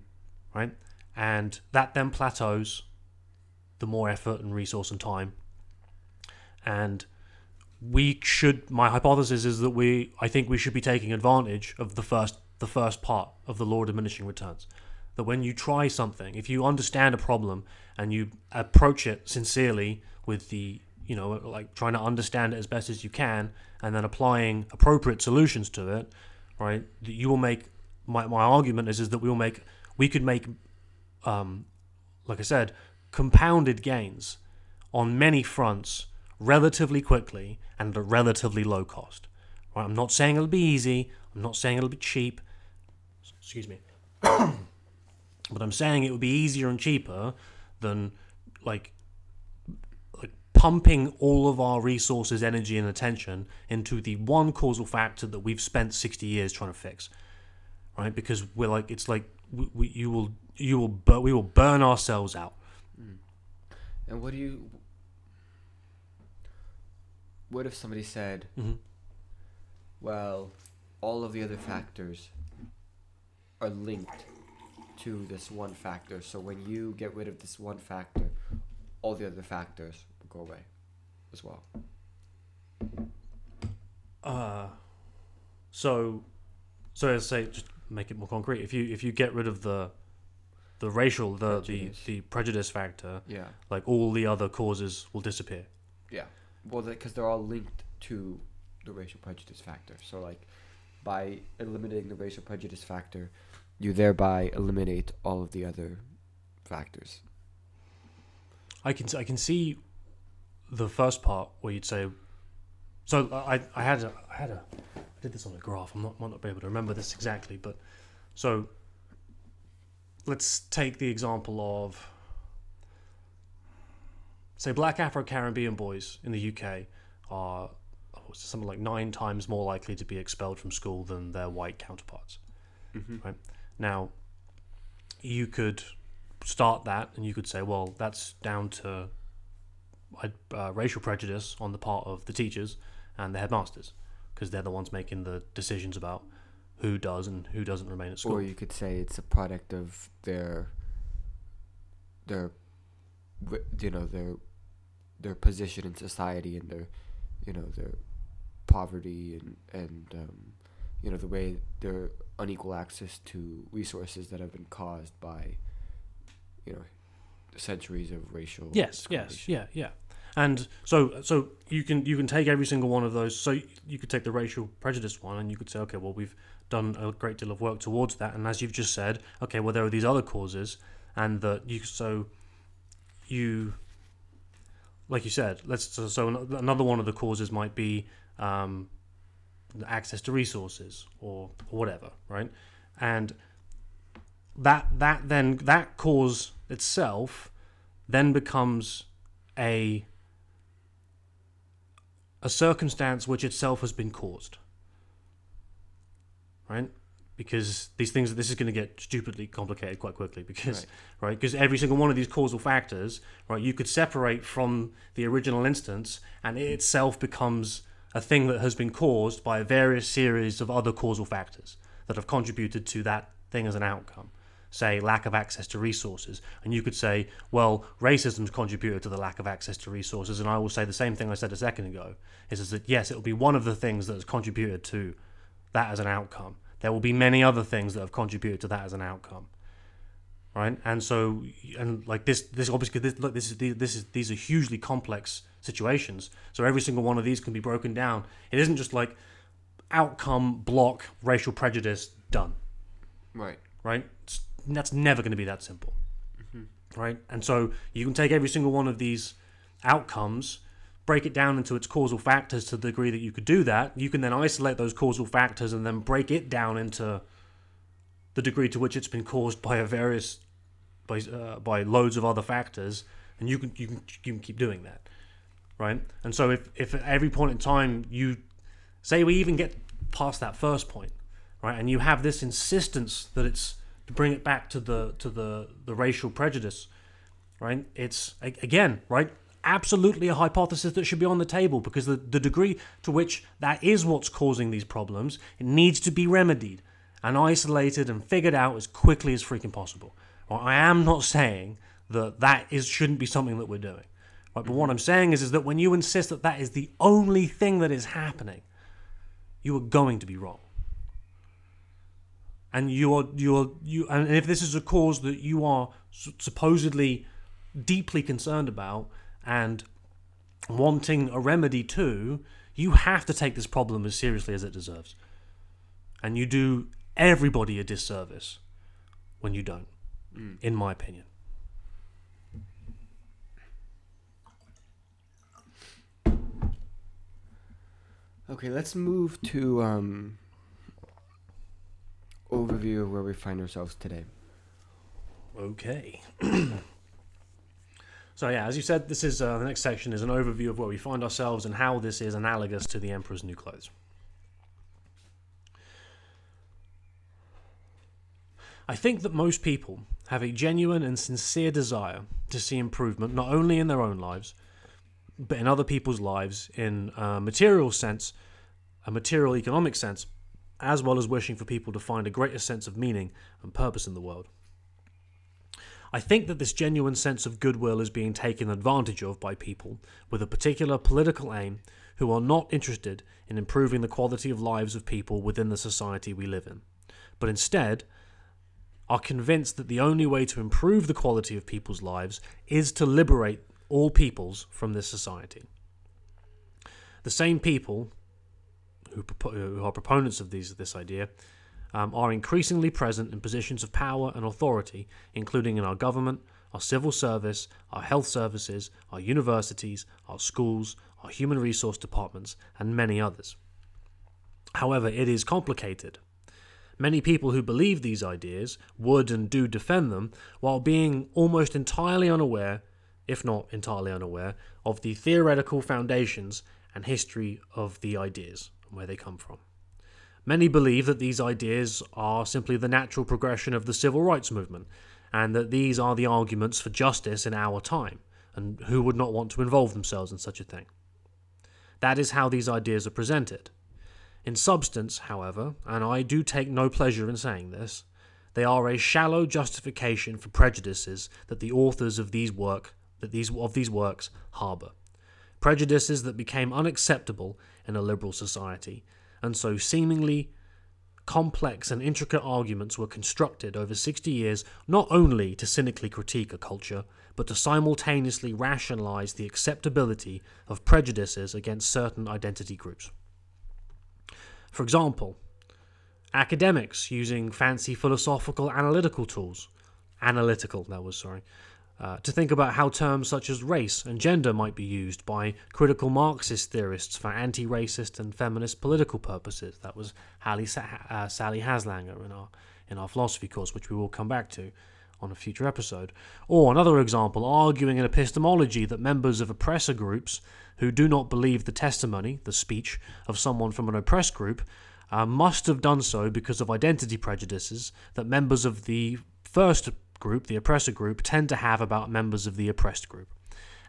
right? And that then plateaus the more effort and resource and time. And we should my hypothesis is that we I think we should be taking advantage of the first the first part of the law of diminishing returns. That when you try something, if you understand a problem and you approach it sincerely with the you know, like trying to understand it as best as you can and then applying appropriate solutions to it, right? That you will make my, my argument is is that we will make we could make, um, like I said, compounded gains on many fronts relatively quickly and at a relatively low cost. Right? I'm not saying it'll be easy. I'm not saying it'll be cheap. Excuse me. but I'm saying it would be easier and cheaper than like pumping all of our resources, energy, and attention into the one causal factor that we've spent 60 years trying to fix. Right? Because we're like it's like we, we you will you will bur- we will burn ourselves out. Mm. And what do you? What if somebody said, hmm well, all of the other factors are linked to this one factor. So when you get rid of this one factor, all the other factors go away as well. Uh, so, so let's say just make it more concrete. If you if you get rid of the the racial the Prejudice. the the prejudice factor, Yeah. like all the other causes will disappear. Yeah. Well, because they're all linked to the racial prejudice factor. So, like, by eliminating the racial prejudice factor, you thereby eliminate all of the other factors. I can I can see the first part where you'd say. So I I had a I had a I did this on a graph. I'm not might not be able to remember this exactly, but so let's take the example of say black Afro Caribbean boys in the UK are something like nine times more likely to be expelled from school than their white counterparts. Mm-hmm. Right. Now, you could start that and you could say, well, that's down to uh, racial prejudice on the part of the teachers and the headmasters because they're the ones making the decisions about who does and who doesn't remain at school. Or you could say it's a product of their their you know their their position in society and their you know their poverty and and um, you know the way their unequal access to resources that have been caused by you know centuries of racial yes, yes, yeah, yeah. And so, so you can you can take every single one of those. So you could take the racial prejudice one, and you could say, okay, well, we've done a great deal of work towards that. And as you've just said, okay, well, there are these other causes, and that you so you like you said, let's so, another one of the causes might be um, access to resources or, or whatever, right? And that that then that cause itself then becomes a a circumstance which itself has been caused, right? Because these things, this is going to get stupidly complicated quite quickly. Because Right. right? Because every single one of these causal factors, right, you could separate from the original instance, and it itself becomes a thing that has been caused by a various series of other causal factors that have contributed to that thing as an outcome. Say lack of access to resources, and you could say, well, racism's contributed to the lack of access to resources, and I will say the same thing I said a second ago: is, is that yes, it will be one of the things that has contributed to that as an outcome. There will be many other things that have contributed to that as an outcome right? And so, and like this, this obviously, this, look, this is this is these are hugely complex situations. So every single one of these can be broken down. It isn't just like outcome block racial prejudice done, right right? That's never going to be that simple, right? And so you can take every single one of these outcomes. Break it down into its causal factors to the degree that you could do that. You can then isolate those causal factors and then break it down into the degree to which it's been caused by a various by uh, by loads of other factors, and you can you can you can keep doing that, right? And so if if at every point in time you say we even get past that first point, right, and you have this insistence that it's to bring it back to the to the the racial prejudice, right? It's again right. Absolutely a hypothesis that should be on the table because the, the degree to which that is what's causing these problems, it needs to be remedied and isolated and figured out as quickly as freaking possible. Well, I am not saying that that is shouldn't be something that we're doing. Right? But what I'm saying is, is that when you insist that that is the only thing that is happening, you are going to be wrong. And you are you are you and if this is a cause that you are supposedly deeply concerned about and wanting a remedy to, you have to take this problem as seriously as it deserves. And you do everybody a disservice when you don't, in my opinion. okay let's move to um overview of where we find ourselves today Okay. so yeah, as you said, this is uh, the next section is an overview of where we find ourselves and how this is analogous to the Emperor's New Clothes. I think that most people have a genuine and sincere desire to see improvement not only in their own lives, but in other people's lives in a material sense, a material economic sense, as well as wishing for people to find a greater sense of meaning and purpose in the world. I think that this genuine sense of goodwill is being taken advantage of by people with a particular political aim who are not interested in improving the quality of lives of people within the society we live in, but instead are convinced that the only way to improve the quality of people's lives is to liberate all peoples from this society. The same people who, who are proponents of these, this idea um, are increasingly present in positions of power and authority, including in our government, our civil service, our health services, our universities, our schools, our human resource departments, and many others. However, it is complicated. Many people who believe these ideas would and do defend them while being almost entirely unaware, if not entirely unaware, of the theoretical foundations and history of the ideas where they come from. Many believe that these ideas are simply the natural progression of the civil rights movement, and that these are the arguments for justice in our time, and who would not want to involve themselves in such a thing. That is how these ideas are presented. In substance, however, and I do take no pleasure in saying this, they are a shallow justification for prejudices that the authors of these work that these of these works harbour. Prejudices that became unacceptable in a liberal society. And so seemingly complex and intricate arguments were constructed over 60 years not only to cynically critique a culture, but to simultaneously rationalize the acceptability of prejudices against certain identity groups. For example, academics using fancy philosophical analytical tools, analytical, that was, sorry, uh, to think about how terms such as race and gender might be used by critical Marxist theorists for anti racist and feminist political purposes. That was uh, Sally Haslanger in our, in our philosophy course, which we will come back to on a future episode. Or another example, arguing in epistemology that members of oppressor groups who do not believe the testimony, the speech, of someone from an oppressed group uh, must have done so because of identity prejudices that members of the first group, the oppressor group, tend to have about members of the oppressed group.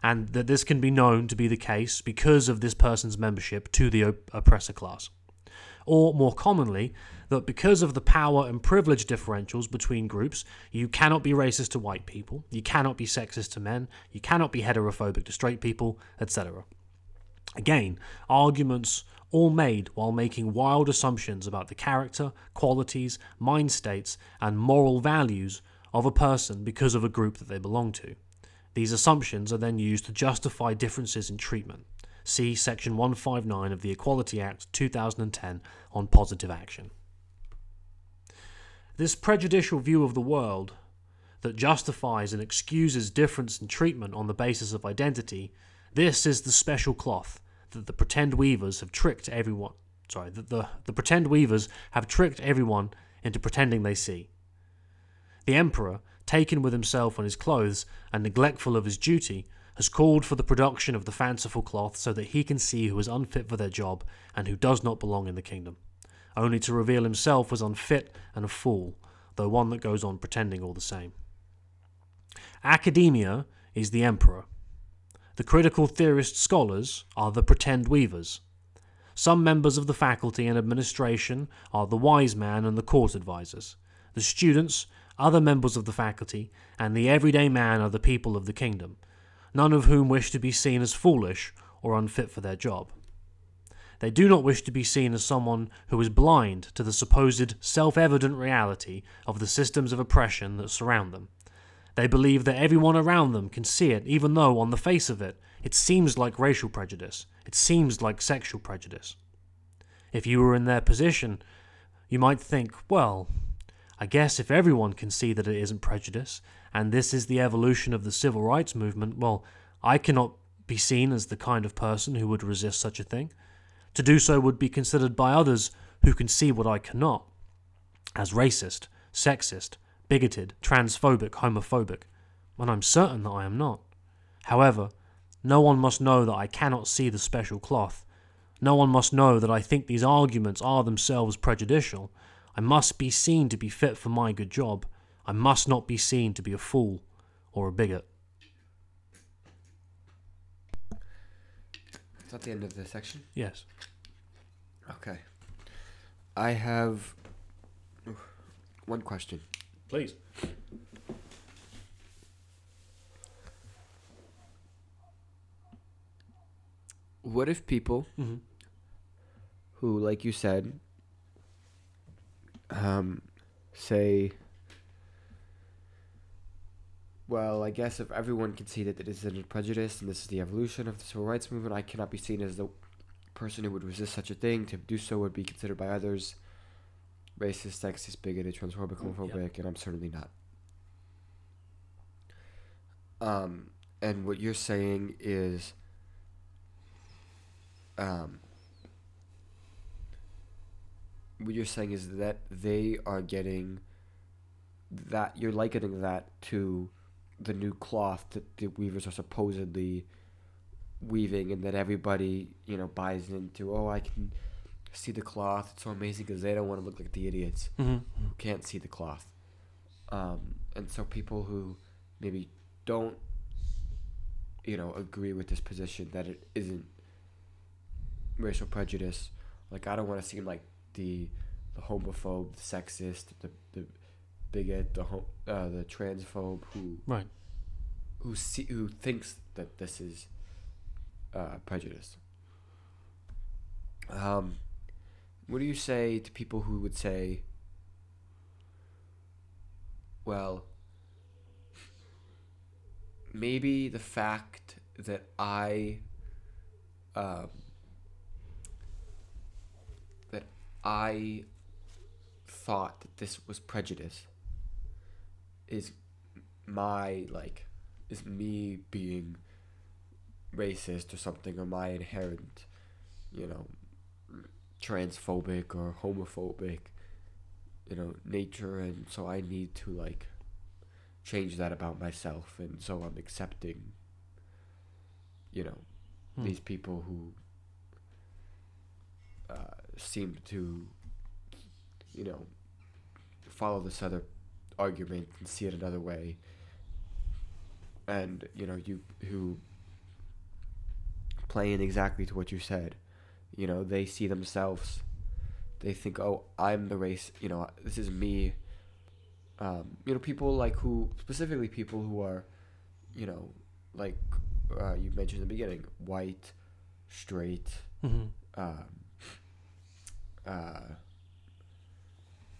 And that this can be known to be the case because of this person's membership to the op- oppressor class. Or, more commonly, that because of the power and privilege differentials between groups, you cannot be racist to white people, you cannot be sexist to men, you cannot be heterophobic to straight people, etc. Again, arguments all made while making wild assumptions about the character, qualities, mind states, and moral values of a person because of a group that they belong to. These assumptions are then used to justify differences in treatment. See Section 159 of the Equality Act 2010 on positive action. This prejudicial view of the world that justifies and excuses difference in treatment on the basis of identity, this is the special cloth that the pretend weavers have tricked everyone. Sorry, that the, the pretend weavers have tricked everyone into pretending they see. The Emperor, taken with himself and his clothes, and neglectful of his duty, has called for the production of the fanciful cloth so that he can see who is unfit for their job and who does not belong in the kingdom, only to reveal himself as unfit and a fool, though one that goes on pretending all the same. Academia is the emperor. The critical theorist scholars are the pretend weavers. Some members of the faculty and administration are the wise man and the court advisers. The students other members of the faculty, and the everyday man are the people of the kingdom, none of whom wish to be seen as foolish or unfit for their job. They do not wish to be seen as someone who is blind to the supposed self evident reality of the systems of oppression that surround them. They believe that everyone around them can see it, even though, on the face of it, it seems like racial prejudice, it seems like sexual prejudice. If you were in their position, you might think, well, I guess if everyone can see that it isn't prejudice, and this is the evolution of the civil rights movement, well, I cannot be seen as the kind of person who would resist such a thing. To do so would be considered by others who can see what I cannot as racist, sexist, bigoted, transphobic, homophobic, when I'm certain that I am not. However, no one must know that I cannot see the special cloth. No one must know that I think these arguments are themselves prejudicial, I must be seen to be fit for my good job. I must not be seen to be a fool or a bigot. Is that the end of the section? Yes. Okay. I have one question. Please. What if people hmm who, like you said, um, say, well, I guess if everyone can see that it is a prejudice and this is the evolution of the civil rights movement, I cannot be seen as the person who would resist such a thing. To do so would be considered by others racist, sexist, bigoted, transphobic, homophobic, and I'm certainly not. Um, and what you're saying is, um, what you're saying is that they are getting that you're likening that to the new cloth that the weavers are supposedly weaving and that everybody you know buys into. Oh i can see the cloth. It's so amazing because they don't want to look like the idiots hmm who can't see the cloth. Um, and so people who maybe don't you know agree with this position that it isn't racial prejudice like i don't want to seem like the the homophobe the sexist the, the bigot the hom- uh, the transphobe who Right. who see who thinks that this is uh, prejudice um what do you say to people who would say well maybe the fact that I um, that I thought that this was prejudice is my like is me being racist or something or my inherent you know transphobic or homophobic you know nature and so I need to like change that about myself and so I'm accepting you know Hmm. these people who uh, seem to you know follow this other argument and see it another way. And you know you who playing exactly to what you said. You know they see themselves. They think oh i'm the race you know this is me. Um, you know people like who specifically people who are you know like uh, you mentioned in the beginning white straight hmm um, uh,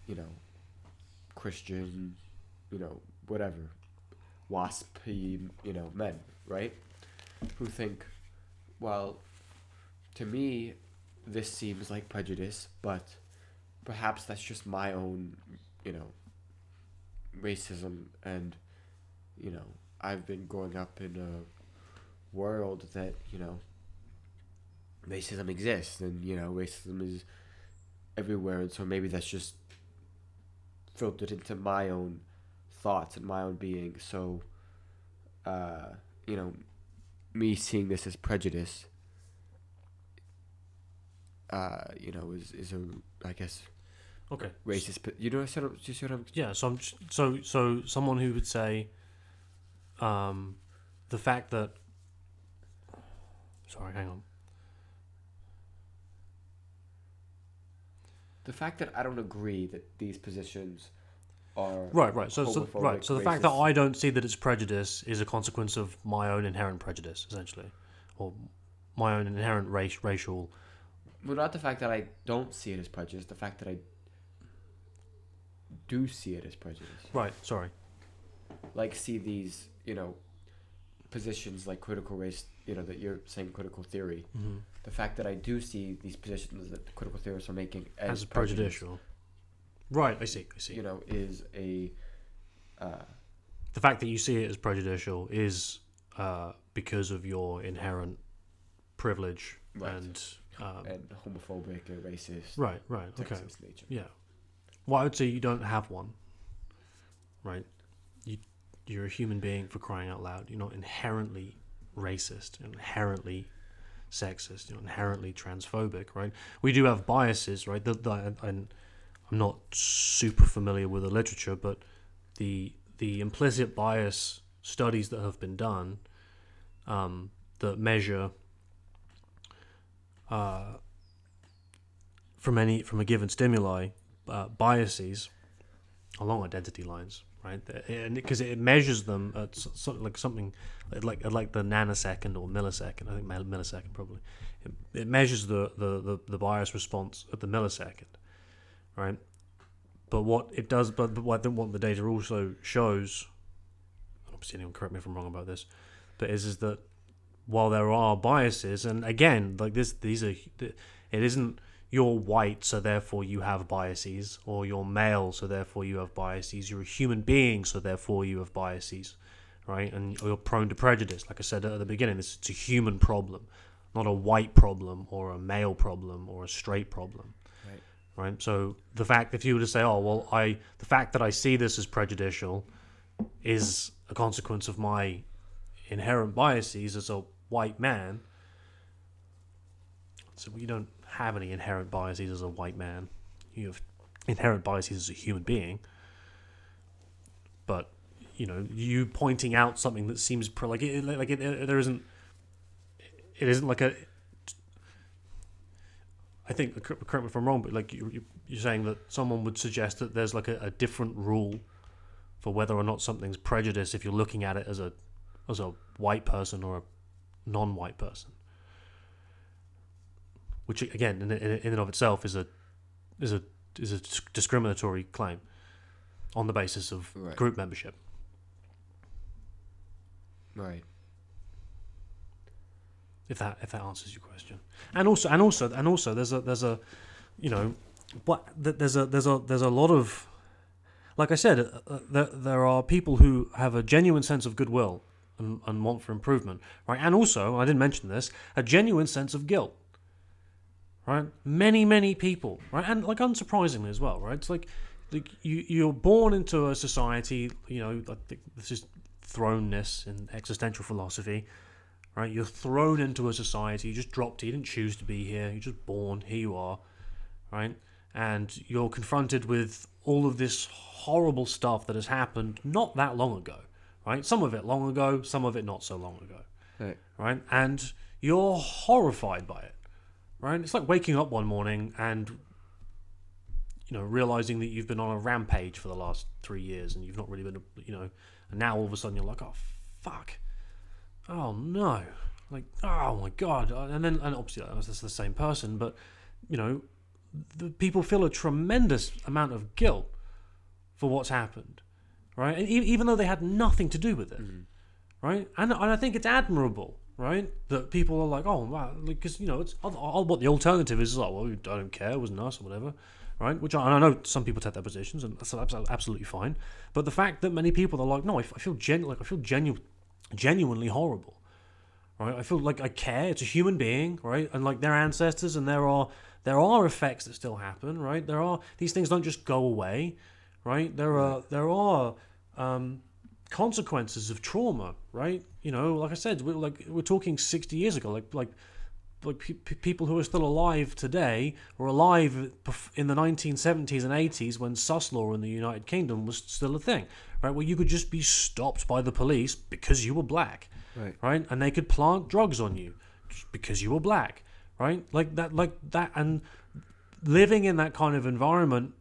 you know, Christian, you know, whatever, waspy, you know, men, right? Who think, well, to me, this seems like prejudice, but perhaps that's just my own, you know, racism, and, you know, I've been growing up in a world that, you know, racism exists and you know racism is everywhere and so maybe that's just filtered into my own thoughts and my own being so uh you know me seeing this as prejudice uh you know is is a i guess Okay. racist but you know I said- you see what i'm Yeah. So I'm so so someone who would say, um, the fact that. Sorry, hang on. The fact that i don't agree that these positions are Right, right. So, so right. So the fact that. I don't see that it's prejudice is a consequence of my own inherent prejudice, essentially, or my own inherent race, racial. Well, not the fact that I don't see it as prejudice, the fact that I do see it as prejudice. Right. Sorry. Like, see these, you know, positions like critical race, you know, that you're saying critical theory. hmm The fact that I do see these positions that the critical theorists are making as, As, prejudicial. Right. I see. I see. you know, is a. Uh, the fact that you see it as prejudicial is uh, because of your inherent privilege Right. and um, and homophobic and racist, right, right, okay, nature. yeah. Well, I would say you don't have one, right? You you're a human being for crying out loud. You're not inherently racist, inherently sexist, inherently transphobic, right? We do have biases, right? The, the, and I'm I'm not super familiar with the literature, but the the implicit bias studies that have been done um, that measure uh, from any from a given stimuli uh, biases along identity lines, right? And because it measures them at like something like like the nanosecond or millisecond. I think millisecond probably. It, it measures the, the, the, the bias response at the millisecond, right? But what it does, but, but what, what the data also shows, obviously anyone correct me if I'm wrong about this, but is is that while there are biases, and again, like this, these are, it isn't you're white, so therefore you have biases, or you're male, so therefore you have biases. You're a human being, so therefore you have biases, right? And you're prone to prejudice. Like I said at the beginning, this it's a human problem, not a white problem or a male problem or a straight problem. Right. Right. So the fact, if you were to say, "Oh, well, I," the fact that I see this as prejudicial is a consequence of my inherent biases as a white man. So you don't have any inherent biases as a white man. You have inherent biases as a human being. But you know, you pointing out something that seems pro- like it, like it, it, there isn't. It isn't like a. I think correct me if I'm wrong, but like you, you're saying that someone would suggest that there's like a, a different rule for whether or not something's prejudice if you're looking at it as a as a white person or a non-white person which again in, in, in and of itself is a is a is a discriminatory claim on the basis of Right. group membership. Right. If that if that answers your question, and also and also and also there's a there's a you know what there's a there's a there's a lot of like I said uh, uh, there there are people who have a genuine sense of goodwill and, and want for improvement, right? And also I didn't mention this a genuine sense of guilt. Right? Many, many people, right? And like unsurprisingly as well, right? It's like, like you you're born into a society, you know, think this is thrownness in existential philosophy, right? You're thrown into a society, you just dropped, you didn't choose to be here, you're just born, here you are, right? And you're confronted with all of this horrible stuff that has happened not that long ago, right? Some of it long ago, some of it not so long ago Right. right? And you're horrified by it, right? It's like waking up one morning and you know realizing that you've been on a rampage for the last three years and you've not really been, you know, and now all of a sudden you're like, oh fuck, oh no, like oh my god, uh, and then and obviously uh, that's the same person, but you know, the people feel a tremendous amount of guilt for what's happened, right? And even though they had nothing to do with it mm-hmm. right? And, and I think it's admirable, right? That people are like, oh, wow, because you know, it's what the alternative is, is like, well, I don't care, it wasn't us or whatever, right? Which I, I know some people take their positions, and that's absolutely fine. But the fact that many people are like, no, I, I feel genu- like I feel genu- genuinely horrible, right? I feel like I care. It's a human being, right? And like their ancestors, and there are there are effects that still happen, right? There are these things don't just go away, right? There are there are um, consequences of trauma, right? You know, like I said, we're like we're talking sixty years ago, like like like pe- people who are still alive today were alive in the 1970s and 80s when sus law in the United Kingdom was still a thing, right? Where you could just be stopped by the police because you were black, Right. right? And they could plant drugs on you because you were black, right? Like that, like that, and living in that kind of environment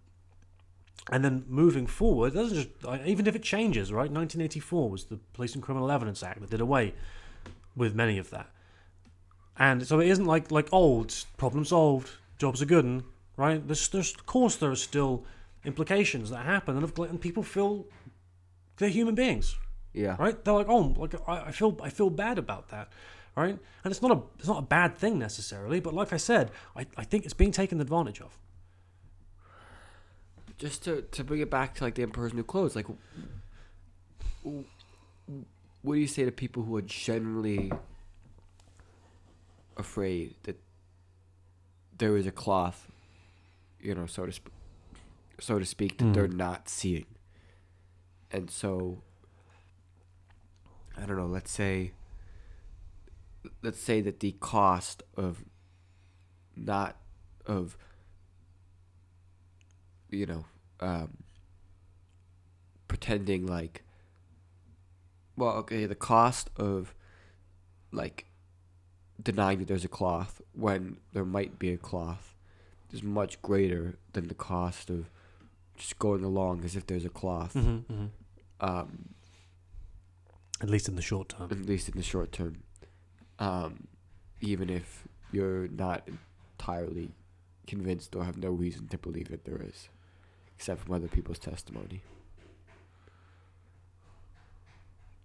and then moving forward doesn't just even if it changes right? 1984 was the police and criminal evidence act that did away with many of that. And so it isn't like like oh it's problem solved jobs are good and right? There's, there's of course there are still implications that happen and, of- and people feel they're human beings Yeah. right? They're like oh like I, I feel i feel bad about that right? And it's not a it's not a bad thing necessarily but like i said i, I think it's being taken advantage of Just to to bring it back to like the Emperor's New Clothes, like, what do you say to people who are generally afraid that there is a cloth, you know, so to sp- so to speak, that they're mm. not seeing, and so I don't know. Let's say. Let's say that the cost of not of you know, um, pretending like, well, okay, the cost of like denying that there's a cloth when there might be a cloth is much greater than the cost of just going along as if there's a cloth. Mm-hmm, hmm Um, At least in the short term. at least in the short term. Um, even if you're not entirely convinced or have no reason to believe that there is, except from other people's testimony.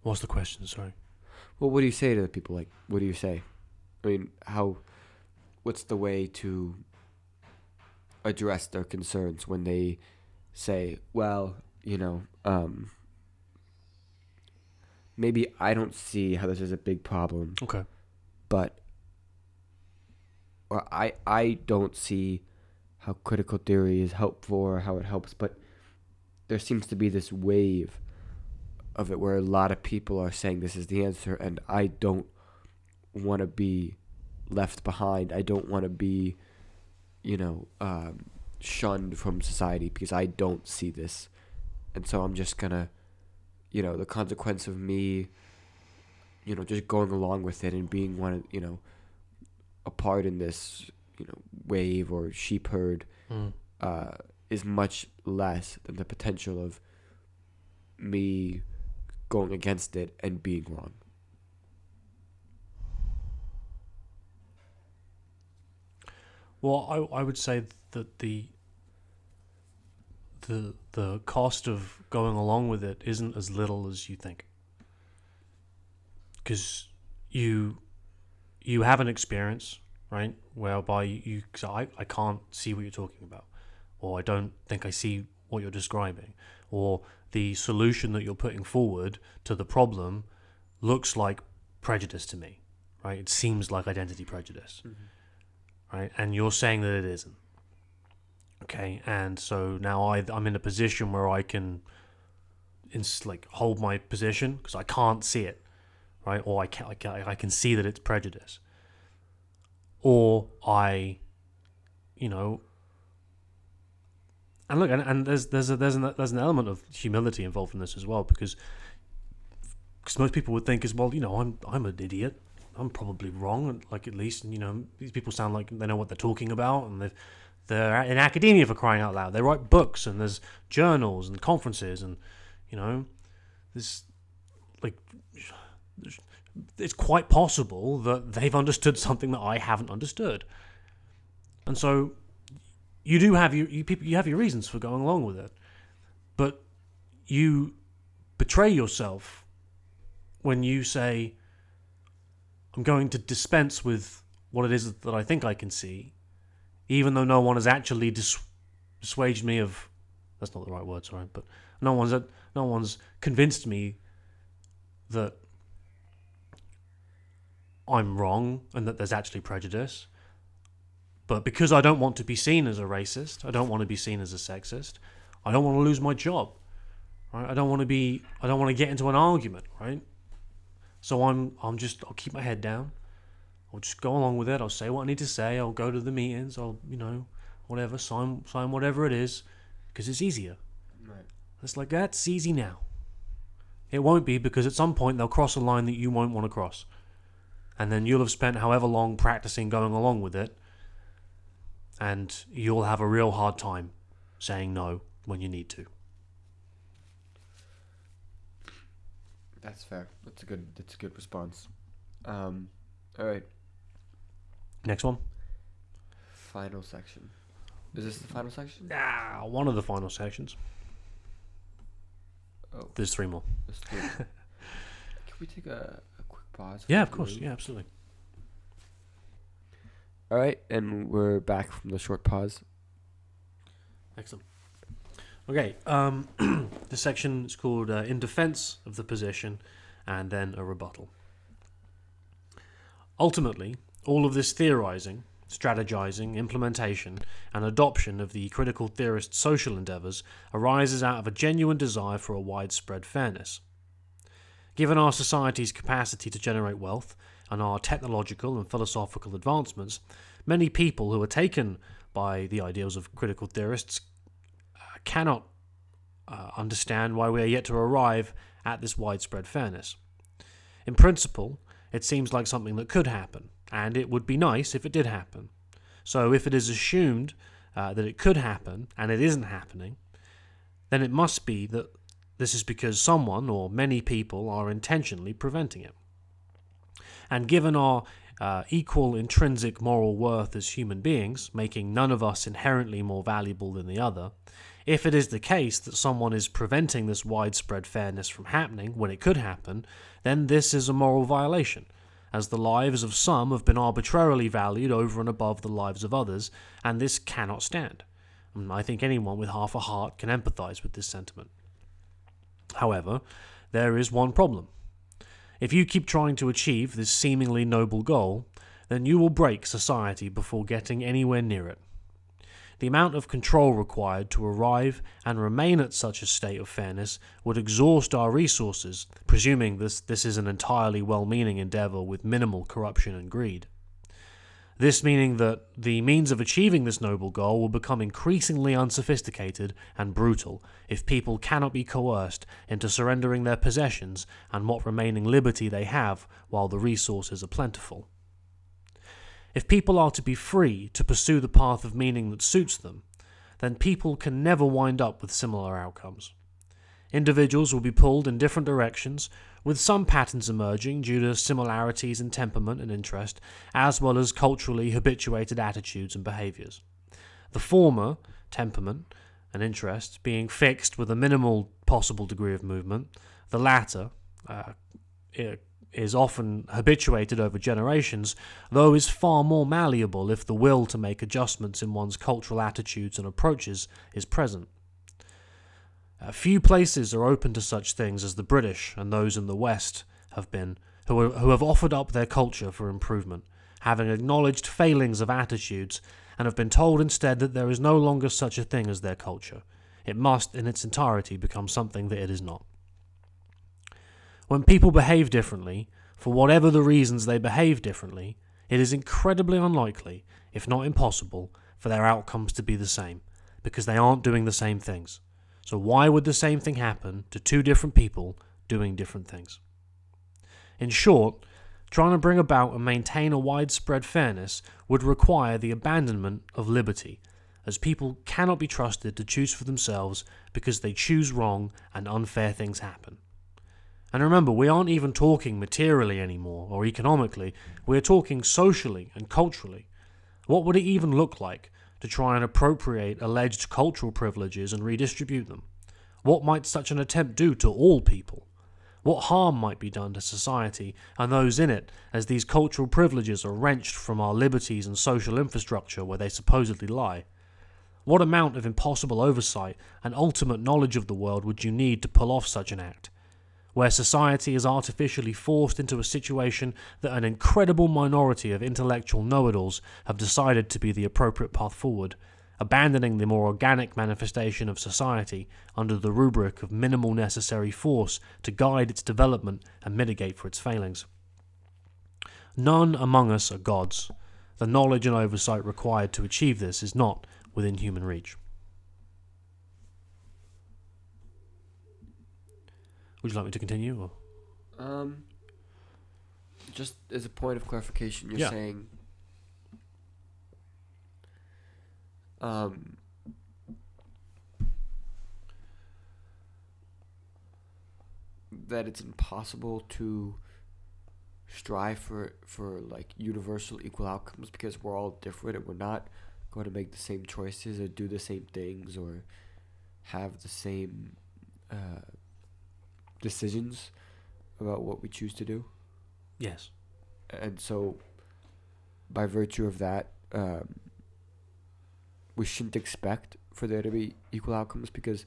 What's the question? Sorry. Well, what do you say to the people? Like, what do you say? I mean, how? What's the way to address their concerns when they say, "Well, you know, um, maybe I don't see how this is a big problem, Okay. but or I I don't see how critical theory is helpful or how it helps, but there seems to be this wave of it where a lot of people are saying this is the answer and I don't want to be left behind. I don't want to be you know um, shunned from society because I don't see this. And so I'm just going to you know the consequence of me you know just going along with it and being one of you know a part in this you know wave or sheep herd Mm. uh, is much less than the potential of me going against it and being wrong. Well, I I would say that the the the cost of going along with it isn't as little as you think. Because you you have an experience, right, whereby you cause I I can't see what you're talking about, or I don't think I see what you're describing, or the solution that you're putting forward to the problem looks like prejudice to me, right? It seems like identity prejudice mm-hmm. right? And you're saying that it isn't. Okay, and so now I, I'm in a position where I can, ins- like, hold my position because I can't see it, right? Or I can, I can I can see that it's prejudice. Or I, you know, and look, and, and there's there's a, there's an there's an element of humility involved in this as well because because most people would think as well, you know, I'm I'm an idiot. I'm probably wrong. Like at least, you know, these people sound like they know what they're talking about, and they're they're in academia for crying out loud. They write books, and there's journals and conferences, and you know, there's like it's quite possible that they've understood something that I haven't understood, and so you do have your you you have your reasons for going along with it, but you betray yourself when you say I'm going to dispense with what it is that I think I can see, even though no one has actually dis- dissuaded me of. That's not the right word, sorry, but no one's no one's convinced me that I'm wrong and that there's actually prejudice. But because I don't want to be seen as a racist, I don't want to be seen as a sexist, I don't want to lose my job. Right? I don't want to be I don't want to get into an argument, right? So I'm I'm just I'll keep my head down. I'll just go along with it. I'll say what I need to say. I'll go to the meetings. I'll you know whatever sign sign whatever it is because it's easier. Right. It's like that's easy now. It won't be because at some point they'll cross a line that you won't want to cross, and then you'll have spent however long practicing going along with it, and you'll have a real hard time saying no when you need to. That's fair. That's a good. That's a good response. Um, all right. Next one. Final section. Is this the final section? Ah, one of the final sections. Oh, There's three more. let's do it. Can we take a, a pause? Yeah, of course. leave? Yeah, absolutely. All right, and we're back from the short pause. Excellent. Okay, um, the section is called uh, In Defense of the Position and then a rebuttal. Ultimately, all of this theorizing, strategizing, implementation, and adoption of the critical theorist social endeavors arises out of a genuine desire for a widespread fairness. Given our society's capacity to generate wealth and our technological and philosophical advancements, many people who are taken by the ideals of critical theorists cannot uh, understand why we are yet to arrive at this widespread fairness. In principle, it seems like something that could happen, and it would be nice if it did happen. So, if it is assumed uh, that it could happen and it isn't happening, then it must be that this is because someone or many people are intentionally preventing it. And given our uh, equal intrinsic moral worth as human beings, making none of us inherently more valuable than the other, if it is the case that someone is preventing this widespread fairness from happening when it could happen, then this is a moral violation, as the lives of some have been arbitrarily valued over and above the lives of others, and this cannot stand. And I think anyone with half a heart can empathize with this sentiment. However, there is one problem. If you keep trying to achieve this seemingly noble goal, then you will break society before getting anywhere near it. The amount of control required to arrive and remain at such a state of fairness would exhaust our resources, presuming this, this is an entirely well meaning endeavour with minimal corruption and greed. This meaning that the means of achieving this noble goal will become increasingly unsophisticated and brutal if people cannot be coerced into surrendering their possessions and what remaining liberty they have while the resources are plentiful. If people are to be free to pursue the path of meaning that suits them, then people can never wind up with similar outcomes. Individuals will be pulled in different directions, with some patterns emerging due to similarities in temperament and interest, as well as culturally habituated attitudes and behaviours. The former, temperament and interest, being fixed with a minimal possible degree of movement, the latter, uh, is often habituated over generations, though is far more malleable if the will to make adjustments in one's cultural attitudes and approaches is present. Few places are open to such things as the British and those in the West have been, who, are, who have offered up their culture for improvement, having acknowledged failings of attitudes, and have been told instead that there is no longer such a thing as their culture. It must, in its entirety, become something that it is not. When people behave differently, for whatever the reasons they behave differently, it is incredibly unlikely, if not impossible, for their outcomes to be the same, because they aren't doing the same things. So, why would the same thing happen to two different people doing different things? In short, trying to bring about and maintain a widespread fairness would require the abandonment of liberty, as people cannot be trusted to choose for themselves because they choose wrong and unfair things happen. And remember, we aren't even talking materially anymore or economically, we're talking socially and culturally. What would it even look like to try and appropriate alleged cultural privileges and redistribute them? What might such an attempt do to all people? What harm might be done to society and those in it as these cultural privileges are wrenched from our liberties and social infrastructure where they supposedly lie? What amount of impossible oversight and ultimate knowledge of the world would you need to pull off such an act? Where society is artificially forced into a situation that an incredible minority of intellectual know it alls have decided to be the appropriate path forward, abandoning the more organic manifestation of society under the rubric of minimal necessary force to guide its development and mitigate for its failings. None among us are gods. The knowledge and oversight required to achieve this is not within human reach. Would you like me to continue? Or? Um, just as a point of clarification, you're Yeah. saying um, that it's impossible to strive for for like universal equal outcomes because we're all different and we're not going to make the same choices or do the same things or have the same uh, decisions about what we choose to do Yes. and so by virtue of that um, we shouldn't expect for there to be equal outcomes because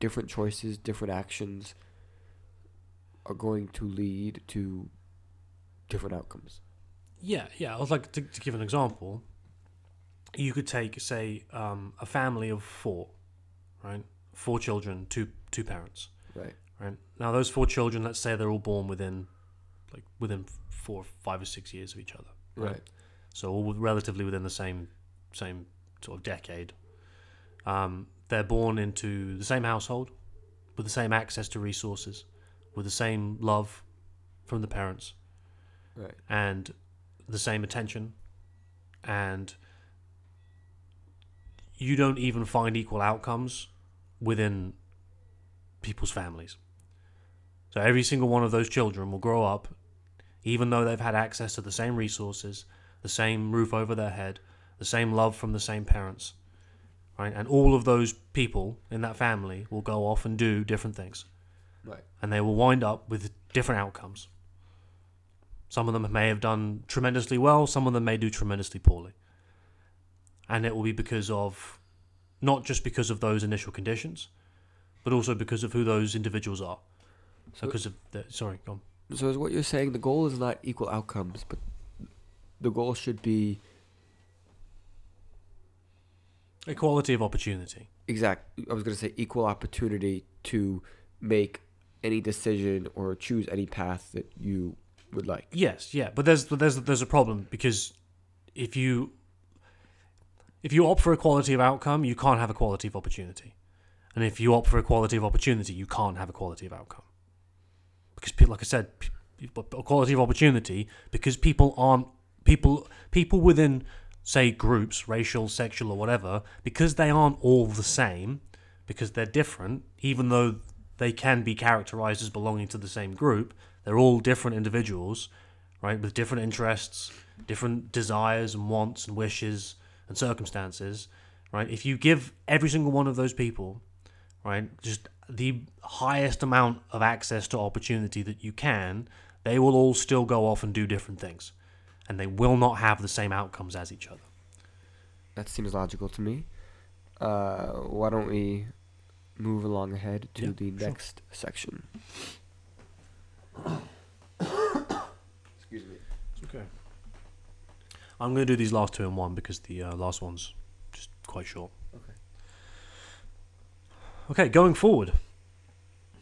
different choices different actions are going to lead to different outcomes Yeah, yeah. I was like to, to give an example. You could take, say, um, a family of four, right? Four children, two two parents, right right? Now, those four children, let's say they're all born within, like, within four, five or six years of each other, right so all relatively within the same same sort of decade. Um, they're born into the same household, with the same access to resources, with the same love from the parents, Right. and the same attention, and you don't even find equal outcomes within people's families. So every single one of those children will grow up, even though they've had access to the same resources, the same roof over their head, the same love from the same parents, right? And all of those people in that family will go off and do different things, Right. and they will wind up with different outcomes. Some of them may have done tremendously well, some of them may do tremendously poorly. And it will be because of, not just because of those initial conditions, but also because of who those individuals are. So- because of the, sorry, go on. So is what you're saying the goal is not equal outcomes, but the goal should be Equality of opportunity. exact. I was gonna say equal opportunity to make any decision or choose any path that you would like. Yes, yeah, but there's but there's there's a problem because if you if you opt for equality of outcome, you can't have equality of opportunity, and if you opt for equality of opportunity, you can't have equality of outcome because like I said, equality of opportunity because people aren't people people within say groups, racial, sexual, or whatever, because they aren't all the same, because they're different, even though they can be characterized as belonging to the same group, they're all different individuals, right, with different interests, different desires and wants and wishes and circumstances, right? If you give every single one of those people, right, just the highest amount of access to opportunity that you can, they will all still go off and do different things. And they will not have the same outcomes as each other. That seems logical to me. Uh, why don't we move along ahead to Yeah, the sure. next section? Excuse me. It's Okay. I'm going to do these last two in one because the uh, last one's just quite short. Okay. Going forward.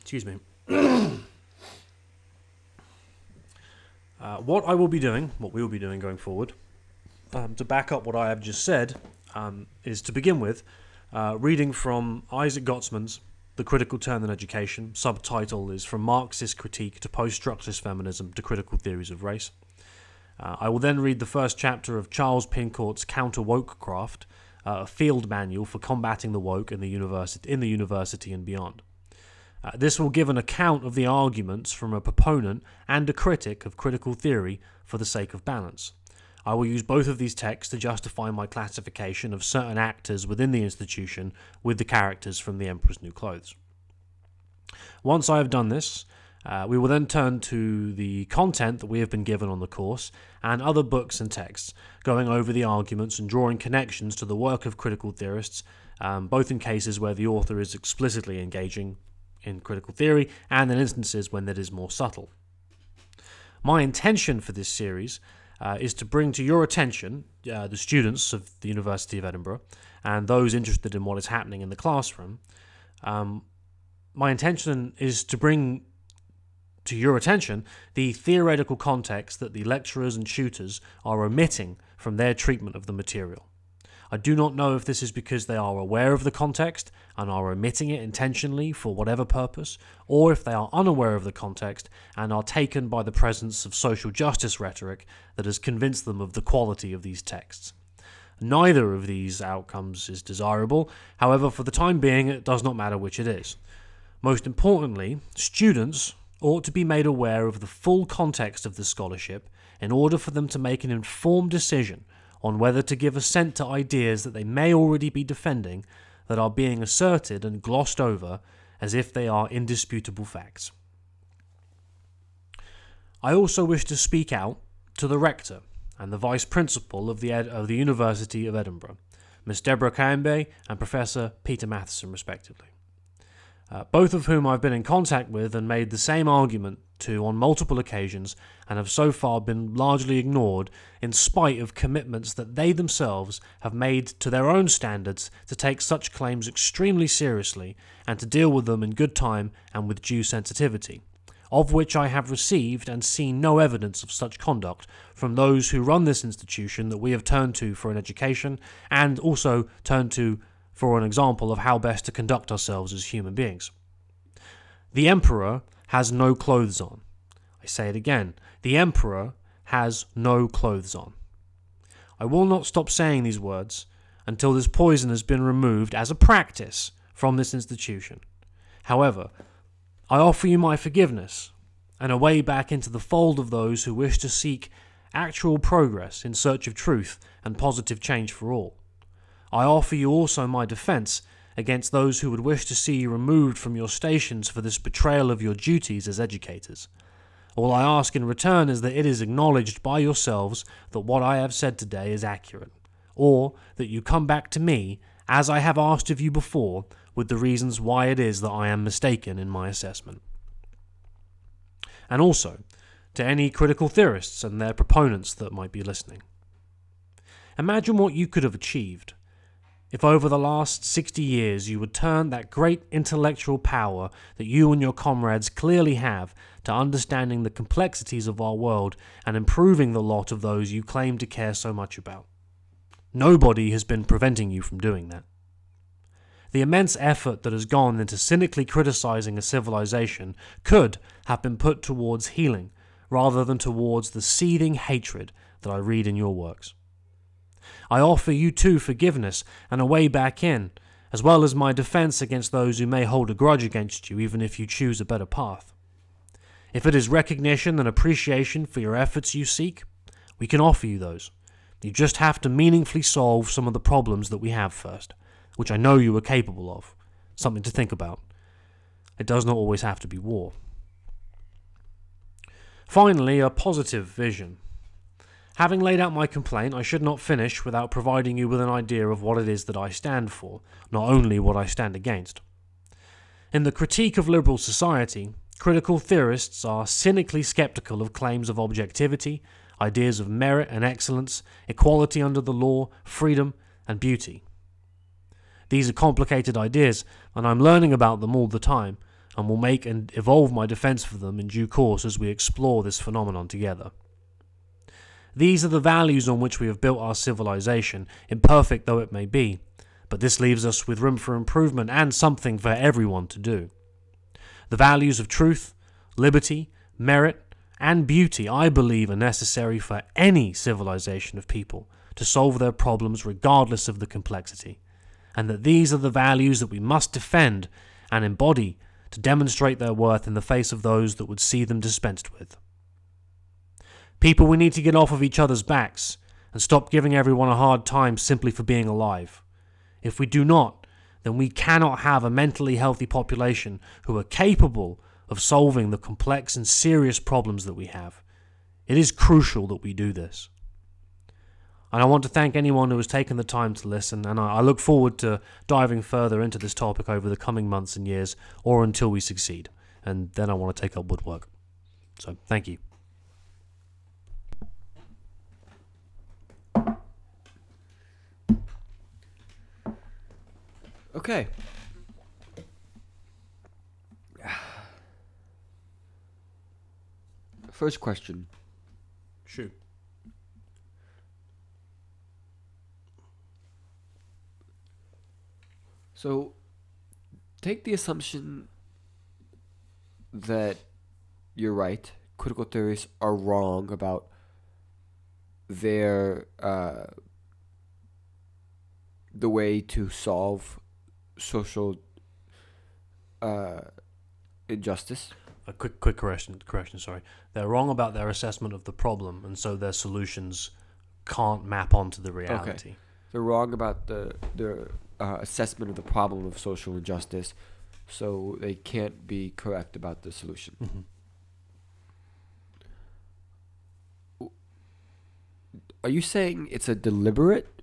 Excuse me. uh, what I will be doing, what we will be doing going forward, um, to back up what I have just said, um, is to begin with uh, reading from Isaac Gottesman's The Critical Turn in Education. Subtitle is From Marxist Critique to Post Structuralist Feminism to Critical Theories of Race. Uh, I will then read the first chapter of Charles Pincourt's Counter Woke Craft, uh, a field manual for combating the woke in the university, in the university and beyond. Uh, this will give an account of the arguments from a proponent and a critic of critical theory for the sake of balance. I will use both of these texts to justify my classification of certain actors within the institution with the characters from The Emperor's New Clothes. Once I have done this, uh, we will then turn to the content that we have been given on the course and other books and texts, going over the arguments and drawing connections to the work of critical theorists, um, both in cases where the author is explicitly engaging in critical theory and in instances when that is more subtle. My intention for this series uh, is to bring to your attention, uh, the students of the University of Edinburgh, and those interested in what is happening in the classroom. Um, my intention is to bring to your attention the theoretical context that the lecturers and tutors are omitting from their treatment of the material. I do not know if this is because they are aware of the context and are omitting it intentionally for whatever purpose, or if they are unaware of the context and are taken by the presence of social justice rhetoric that has convinced them of the quality of these texts. Neither of these outcomes is desirable, however, for the time being, it does not matter which it is. Most importantly, students ought to be made aware of the full context of the scholarship in order for them to make an informed decision on whether to give assent to ideas that they may already be defending that are being asserted and glossed over as if they are indisputable facts. I also wish to speak out to the rector and the vice principal of the, Ed- of the University of Edinburgh, Miss Debora Kayembe and Professor Peter Mathieson, respectively uh, both of whom I've been in contact with and made the same argument to on multiple occasions and have so far been largely ignored in spite of commitments that they themselves have made to their own standards to take such claims extremely seriously and to deal with them in good time and with due sensitivity. Of which I have received and seen no evidence of such conduct from those who run this institution that we have turned to for an education and also turned to for an example of how best to conduct ourselves as human beings. The Emperor has no clothes on. I say it again the Emperor has no clothes on. I will not stop saying these words until this poison has been removed as a practice from this institution. However, I offer you my forgiveness and a way back into the fold of those who wish to seek actual progress in search of truth and positive change for all. I offer you also my defence against those who would wish to see you removed from your stations for this betrayal of your duties as educators. All I ask in return is that it is acknowledged by yourselves that what I have said today is accurate, or that you come back to me, as I have asked of you before, with the reasons why it is that I am mistaken in my assessment. And also, to any critical theorists and their proponents that might be listening. Imagine what you could have achieved if over the last 60 years you would turn that great intellectual power that you and your comrades clearly have to understanding the complexities of our world and improving the lot of those you claim to care so much about. Nobody has been preventing you from doing that. The immense effort that has gone into cynically criticizing a civilization could have been put towards healing rather than towards the seething hatred that I read in your works. I offer you too forgiveness and a way back in, as well as my defense against those who may hold a grudge against you even if you choose a better path. If it is recognition and appreciation for your efforts you seek, we can offer you those. You just have to meaningfully solve some of the problems that we have first, which I know you are capable of. Something to think about. It does not always have to be war. Finally, a positive vision. Having laid out my complaint, I should not finish without providing you with an idea of what it is that I stand for, not only what I stand against. In the critique of liberal society, critical theorists are cynically skeptical of claims of objectivity, ideas of merit and excellence, equality under the law, freedom, and beauty. These are complicated ideas, and I'm learning about them all the time, and will make and evolve my defense for them in due course as we explore this phenomenon together. These are the values on which we have built our civilization, imperfect though it may be, but this leaves us with room for improvement and something for everyone to do. The values of truth, liberty, merit, and beauty, I believe, are necessary for any civilization of people to solve their problems regardless of the complexity, and that these are the values that we must defend and embody to demonstrate their worth in the face of those that would see them dispensed with. People, we need to get off of each other's backs and stop giving everyone a hard time simply for being alive. If we do not, then we cannot have a mentally healthy population who are capable of solving the complex and serious problems that we have. It is crucial that we do this. And I want to thank anyone who has taken the time to listen, and I look forward to diving further into this topic over the coming months and years, or until we succeed. And then I want to take up woodwork. So, thank you. Okay. First question. Shoot. So, take the assumption that you're right. Critical theorists are wrong about their uh, the way to solve social uh, injustice. A quick, quick correction. Correction. Sorry, they're wrong about their assessment of the problem, and so their solutions can't map onto the reality. Okay. They're wrong about the the uh, assessment of the problem of social injustice, so they can't be correct about the solution. Mm-hmm. Are you saying it's a deliberate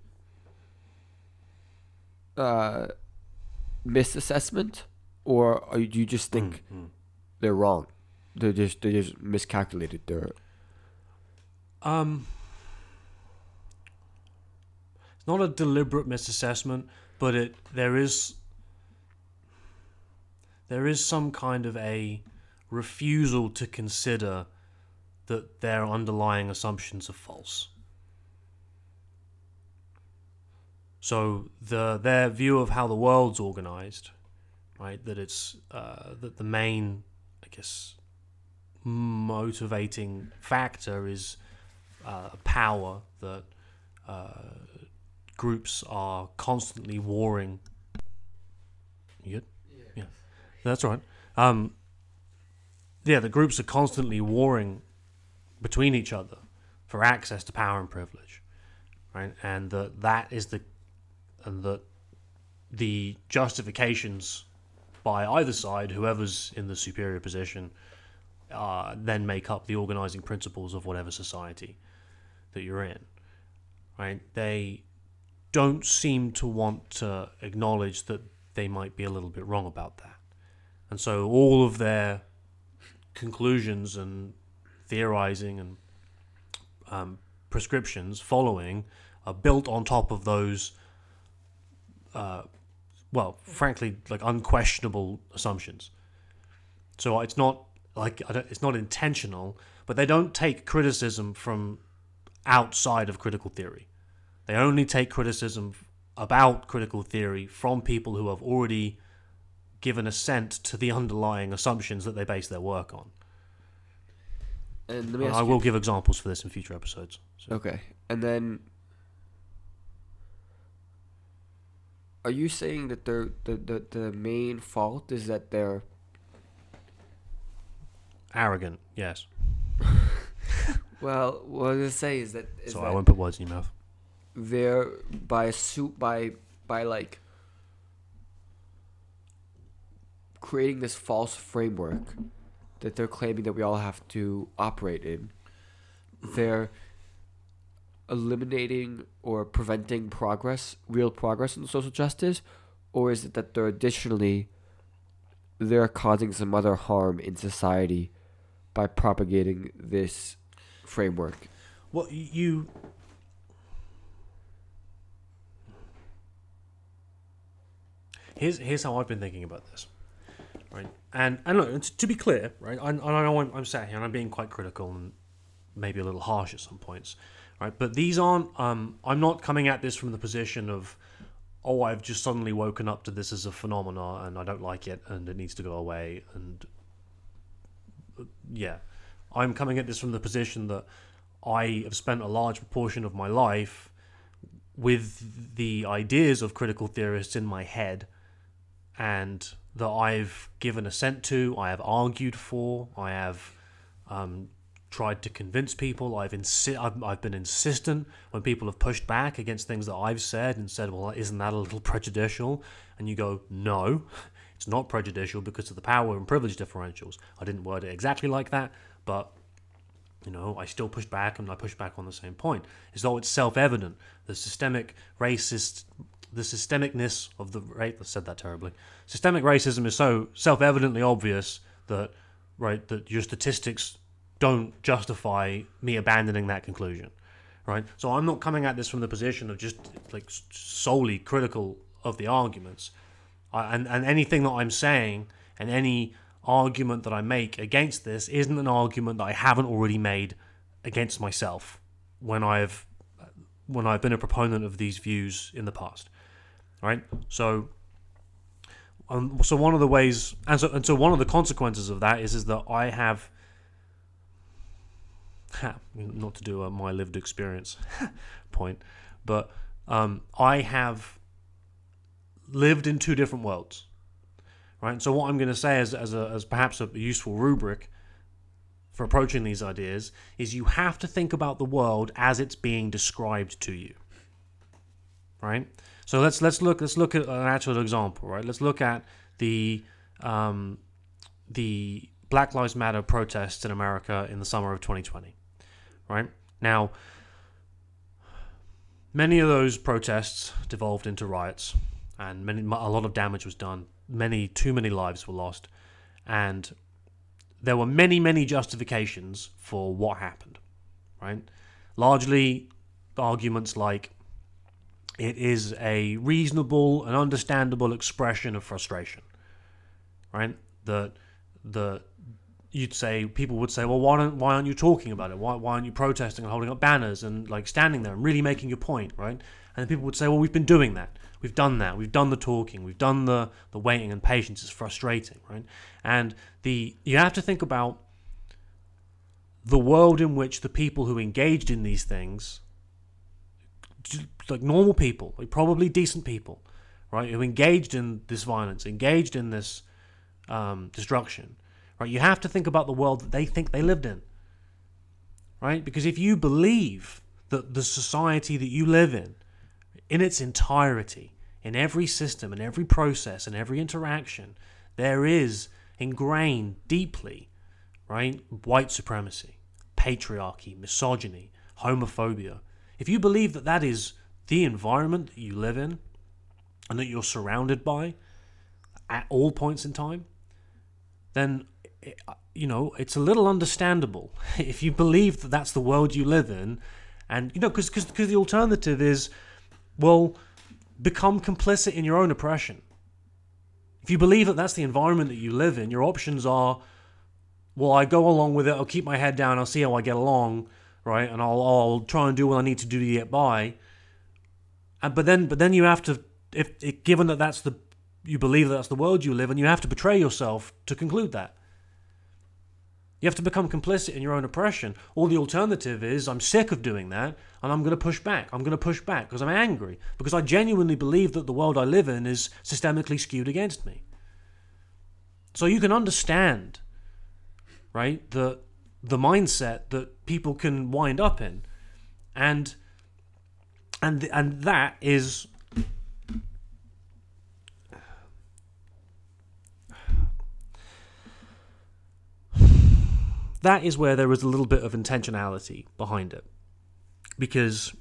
uh, misassessment, or do you just think Mm-hmm. they're wrong? They're just they just miscalculated. They're Um, it's not a deliberate misassessment, but it there is there is some kind of a refusal to consider that their underlying assumptions are false. So the their view of how the world's organized, right? That it's uh, that the main, I guess, motivating factor is uh, power that uh, groups are constantly warring. You good? Yeah, that's right. Um, yeah, the groups are constantly warring between each other for access to power and privilege, right? And that that is the and that the justifications by either side, whoever's in the superior position, uh, then make up the organizing principles of whatever society that you're in, right? They don't seem to want to acknowledge that they might be a little bit wrong about that. And so all of their conclusions and theorizing and um, prescriptions following are built on top of those, uh, well, frankly, like unquestionable assumptions. So it's not like it's not intentional, but they don't take criticism from outside of critical theory. They only take criticism about critical theory from people who have already given assent to the underlying assumptions that they base their work on. And let me ask I you- will give examples for this in future episodes. So, Okay, and then are you saying that the the the main fault is that they're Arrogant, yes. well? What I was gonna say is that is So that I won't put words in your mouth. they're by suit by by like creating this false framework that they're claiming that we all have to operate in. They're eliminating or preventing progress, real progress in social justice, or is it that they're additionally they're causing some other harm in society by propagating this framework? Well, you. Here's here's how I've been thinking about this, right? And and look, to be clear, right? I, I know I'm, I'm sat here and I'm being quite critical and maybe a little harsh at some points, right? But these aren't. Um, I'm not coming at this from the position of, oh, I've just suddenly woken up to this as a phenomena and I don't like it and it needs to go away and uh, yeah, I'm coming at this from the position that I have spent a large proportion of my life with the ideas of critical theorists in my head and that I've given assent to, I have argued for, I have um, tried to convince people, I've, insi- I've, I've been insistent when people have pushed back against things that I've said and said, well, isn't that a little prejudicial? And you go, no, it's not prejudicial because of the power and privilege differentials. I didn't word it exactly like that, but you know, I still push back and I push back on the same point. As though it's self evident. The systemic racist, the systemicness of the right, I said that terribly. Systemic racism is so self evidently obvious that, right, that your statistics don't justify me abandoning that conclusion. Right? So I'm not coming at this from the position of just like solely critical of the arguments. I, and, and anything that I'm saying and any argument that I make against this isn't an argument that I haven't already made against myself when I've when I've been a proponent of these views in the past. Right? So um, so one of the ways and so and so one of the consequences of that is is that I have not to do a my lived experience point, but um, I have lived in two different worlds right? So what I'm going to say as as, a, as perhaps a useful rubric for approaching these ideas is you have to think about the world as it's being described to you, right? So let's let's look let's look at an actual example, right? Let's look at the um, the Black Lives Matter protests in America in the summer of 2020, right? Now, many of those protests devolved into riots, and many a lot of damage was done. Many too many lives were lost and there were many many justifications for what happened right? Largely arguments like it is a reasonable and understandable expression of frustration right? The the you'd say people would say well why don't why aren't you talking about it why, why aren't you protesting and holding up banners and like standing there and really making your point right And people would say, well, we've been doing that. We've done that. We've done the talking. We've done the, the waiting and patience. It's frustrating, right? And the you have to think about the world in which the people who engaged in these things, like normal people, like probably decent people, right, who engaged in this violence, engaged in this um, destruction, right? You have to think about the world that they think they lived in, right? Because if you believe that the society that you live in, in its entirety, in every system, in every process, in every interaction, there is ingrained deeply, right, white supremacy, patriarchy, misogyny, homophobia. If you believe that that is the environment that you live in and that you're surrounded by at all points in time, then Uh, you know it's a little understandable if you believe that that's the world you live in. And you know because because the alternative is well become complicit in your own oppression. If you believe that that's the environment that you live in your options are well i go along with it i'll keep my head down i'll see how i get along right? And i'll, I'll try and do what i need to do to get by. And but then but then you have to if, if given that that's the you believe that that's the world you live in, you have to betray yourself to conclude that. You have to become complicit in your own oppression. Or the alternative is, I'm sick of doing that and I'm going to push back. I'm going to push back because I'm angry, because I genuinely believe that the world I live in is systemically skewed against me. So you can understand, right, the, the mindset that people can wind up in. And, and, and that is that is where there was a little bit of intentionality behind it, because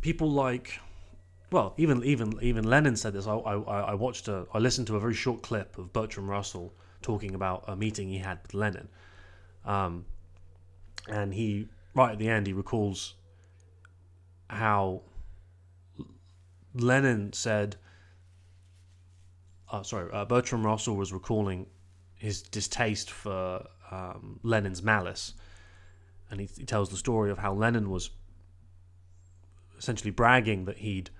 people like, well, even even even Lenin said this. I I, I watched a I listened to a very short clip of Bertrand Russell talking about a meeting he had with Lenin, um, and he right at the end he recalls how Lenin said. Uh, sorry, uh, Russell was recalling his distaste for um, Lenin's malice, and he, he tells the story of how Lenin was essentially bragging that he'd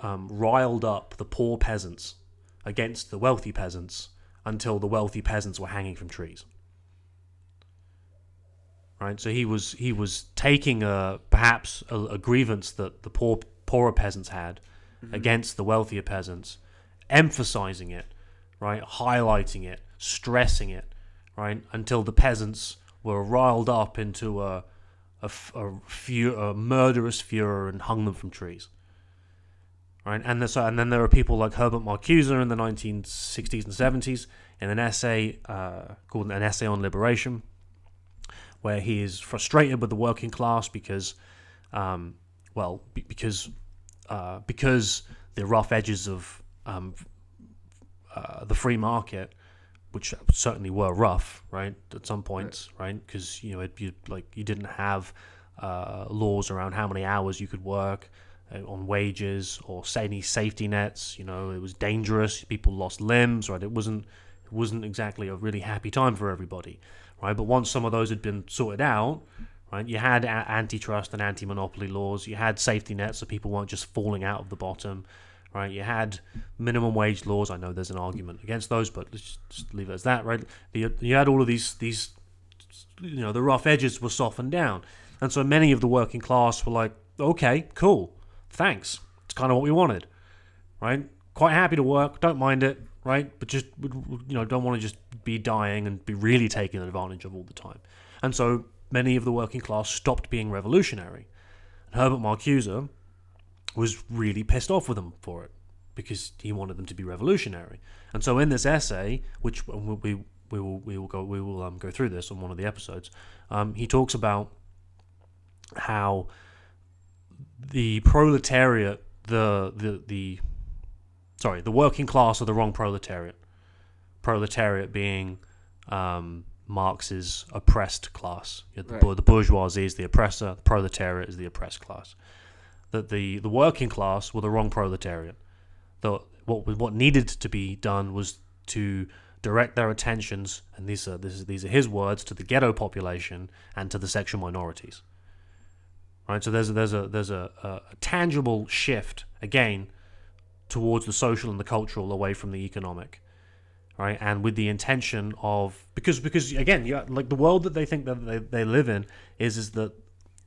um, riled up the poor peasants against the wealthy peasants until the wealthy peasants were hanging from trees. Right, so he was he was taking a perhaps a, a grievance that the poor poorer peasants had mm-hmm. against the wealthier peasants, emphasizing it, right, highlighting it, stressing it, right? Until the peasants were riled up into a a, a, a murderous furor and hung them from trees. Right, and, so, and then there are people like Herbert Marcuse in the 1960s and 70s in an essay uh, called An Essay on Liberation, where he is frustrated with the working class because, um, well, because uh, because the rough edges of um, uh, the free market which certainly were rough, right? At some points, right? Because you know, it, you, like you didn't have uh, laws around how many hours you could work uh, on wages or any safety nets. You know, it was dangerous. People lost limbs, right? It wasn't it wasn't exactly a really happy time for everybody, right? But once some of those had been sorted out, right? You had a- antitrust and anti-monopoly laws. You had safety nets so people weren't just falling out of the bottom right? You had minimum wage laws. I know there's an argument against those, but let's just leave it as that, right? You had all of these these you know the rough edges were softened down, and so many of the working class were like, okay, cool, thanks. It's kind of what we wanted, right? Quite happy to work, don't mind it, right? But just you know don't want to just be dying and be really taken advantage of all the time, and so many of the working class stopped being revolutionary. And Herbert Marcuse was really pissed off with them for it because he wanted them to be revolutionary. And so in this essay, which we we will we will go we will um, go through this on one of the episodes, um, he talks about how the proletariat, the the the sorry, the working class are the wrong proletariat. Proletariat being um, Marx's oppressed class. The, right. the bourgeoisie is the oppressor. The proletariat is the oppressed class that the, the working class were the wrong proletariat. That what what needed to be done was to direct their attentions, and these are this is, these are his words, to the ghetto population and to the sexual minorities. right? So there's a, there's a there's a, a tangible shift again towards the social and the cultural away from the economic, right? And with the intention of because because again, yeah, like the world that they think that they, they live in is is that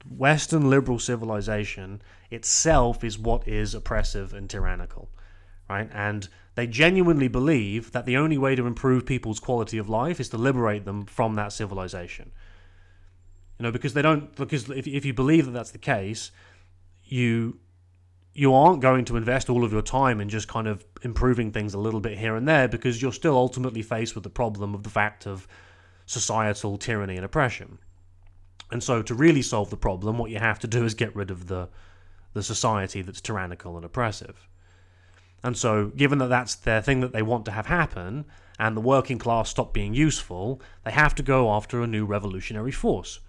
Western liberal civilization itself is what is oppressive and tyrannical, right? And they genuinely believe that the only way to improve people's quality of life is to liberate them from that civilization. You know, because they don't because if if you believe that that's the case, you you aren't going to invest all of your time in just kind of improving things a little bit here and there because you're still ultimately faced with the problem of the fact of societal tyranny and oppression. And so to really solve the problem, what you have to do is get rid of the the society that's tyrannical and oppressive. And so, given that that's their thing that they want to have happen, and the working class stop being useful, they have to go after a new revolutionary force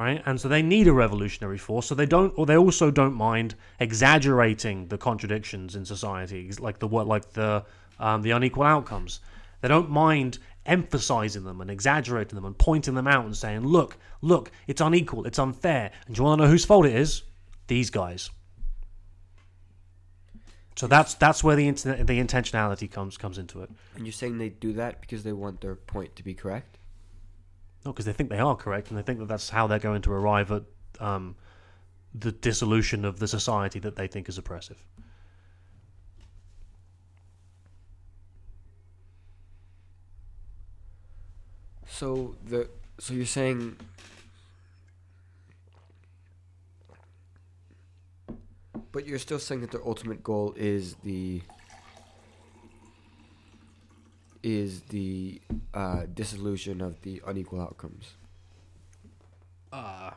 right? And so they need a revolutionary force. So they don't, or they also don't mind exaggerating the contradictions in society, like the like the um, the unequal outcomes. They don't mind emphasizing them and exaggerating them and pointing them out and saying, "Look, look, it's unequal, it's unfair." And do you want to know whose fault it is? These guys. So that's that's where the internet, the intentionality comes comes into it. And you're saying they do that because they want their point to be correct? No, because they think they are correct, and they think that that's how they're going to arrive at um, the dissolution of the society that they think is oppressive. So the so you're saying But you're still saying that their ultimate goal is the is the uh, dissolution of the unequal outcomes. Uh,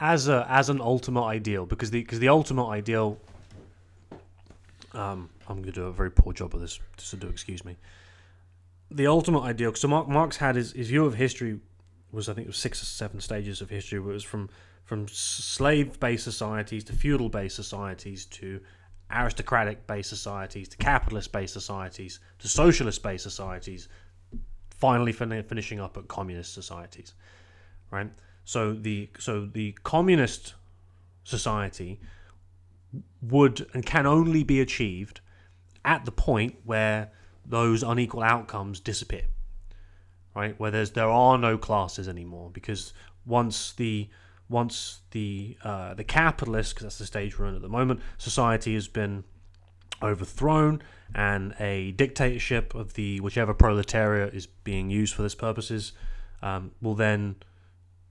as a as an ultimate ideal, because the because the ultimate ideal. Um, I'm going to do a very poor job of this, so do excuse me. The ultimate ideal. So Mark, Marx had his, his view of history was I think it was six or seven stages of history. It was from from slave-based societies to feudal-based societies to aristocratic-based societies to capitalist-based societies to socialist-based societies, finally fin- finishing up at communist societies, right? So the so the communist society would and can only be achieved at the point where those unequal outcomes disappear, right? Where there's there are no classes anymore because once the once the uh, the capitalist, because that's the stage we're in at the moment, society has been overthrown and a dictatorship of the whichever proletariat is being used for this purposes um, will then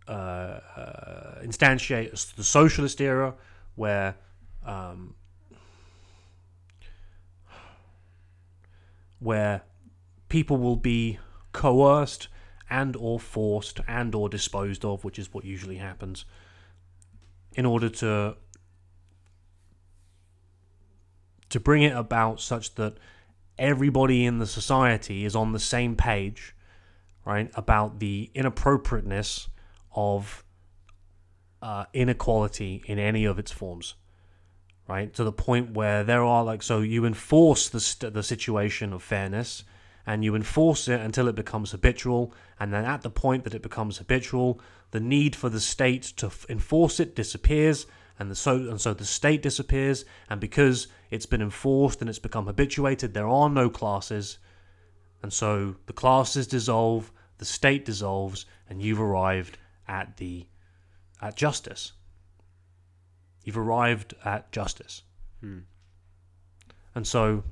uh, uh, instantiate the socialist era where um, where people will be coerced and or forced and or disposed of, which is what usually happens, in order to to bring it about such that everybody in the society is on the same page, right, about the inappropriateness of uh, inequality in any of its forms, right, to the point where there are like so you enforce the st- the situation of fairness and you enforce it until it becomes habitual. And then at the point that it becomes habitual, the need for the state to f- enforce it disappears, and the so and so the state disappears. And because it's been enforced and it's become habituated, there are no classes, and so the classes dissolve, the state dissolves, and you've arrived at the at justice. You've arrived at justice. Hmm. And so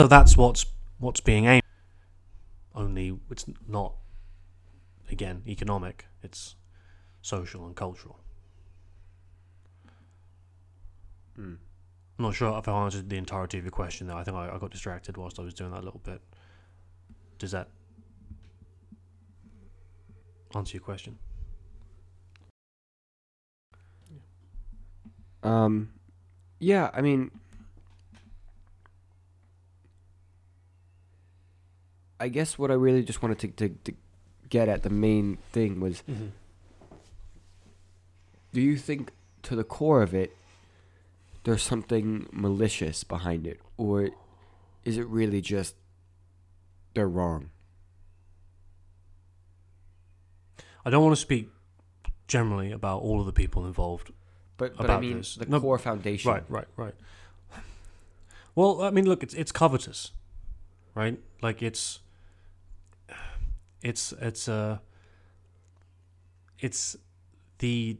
So that's what's what's being aimed. Only it's not again economic. It's social and cultural. Hmm. I'm not sure if I answered the entirety of your question there. I think I, I got distracted whilst I was doing that a little bit. Does that answer your question? Um, yeah, I mean, I guess what I really just wanted to, to, to get at the main thing was do you think to the core of it there's something malicious behind it, or is it really just they're wrong? I don't want to speak generally about all of the people involved. But but I mean this. the No, core foundation. Right, right, right. Well, I mean, look, it's it's covetous, right? Like it's it's it's uh it's the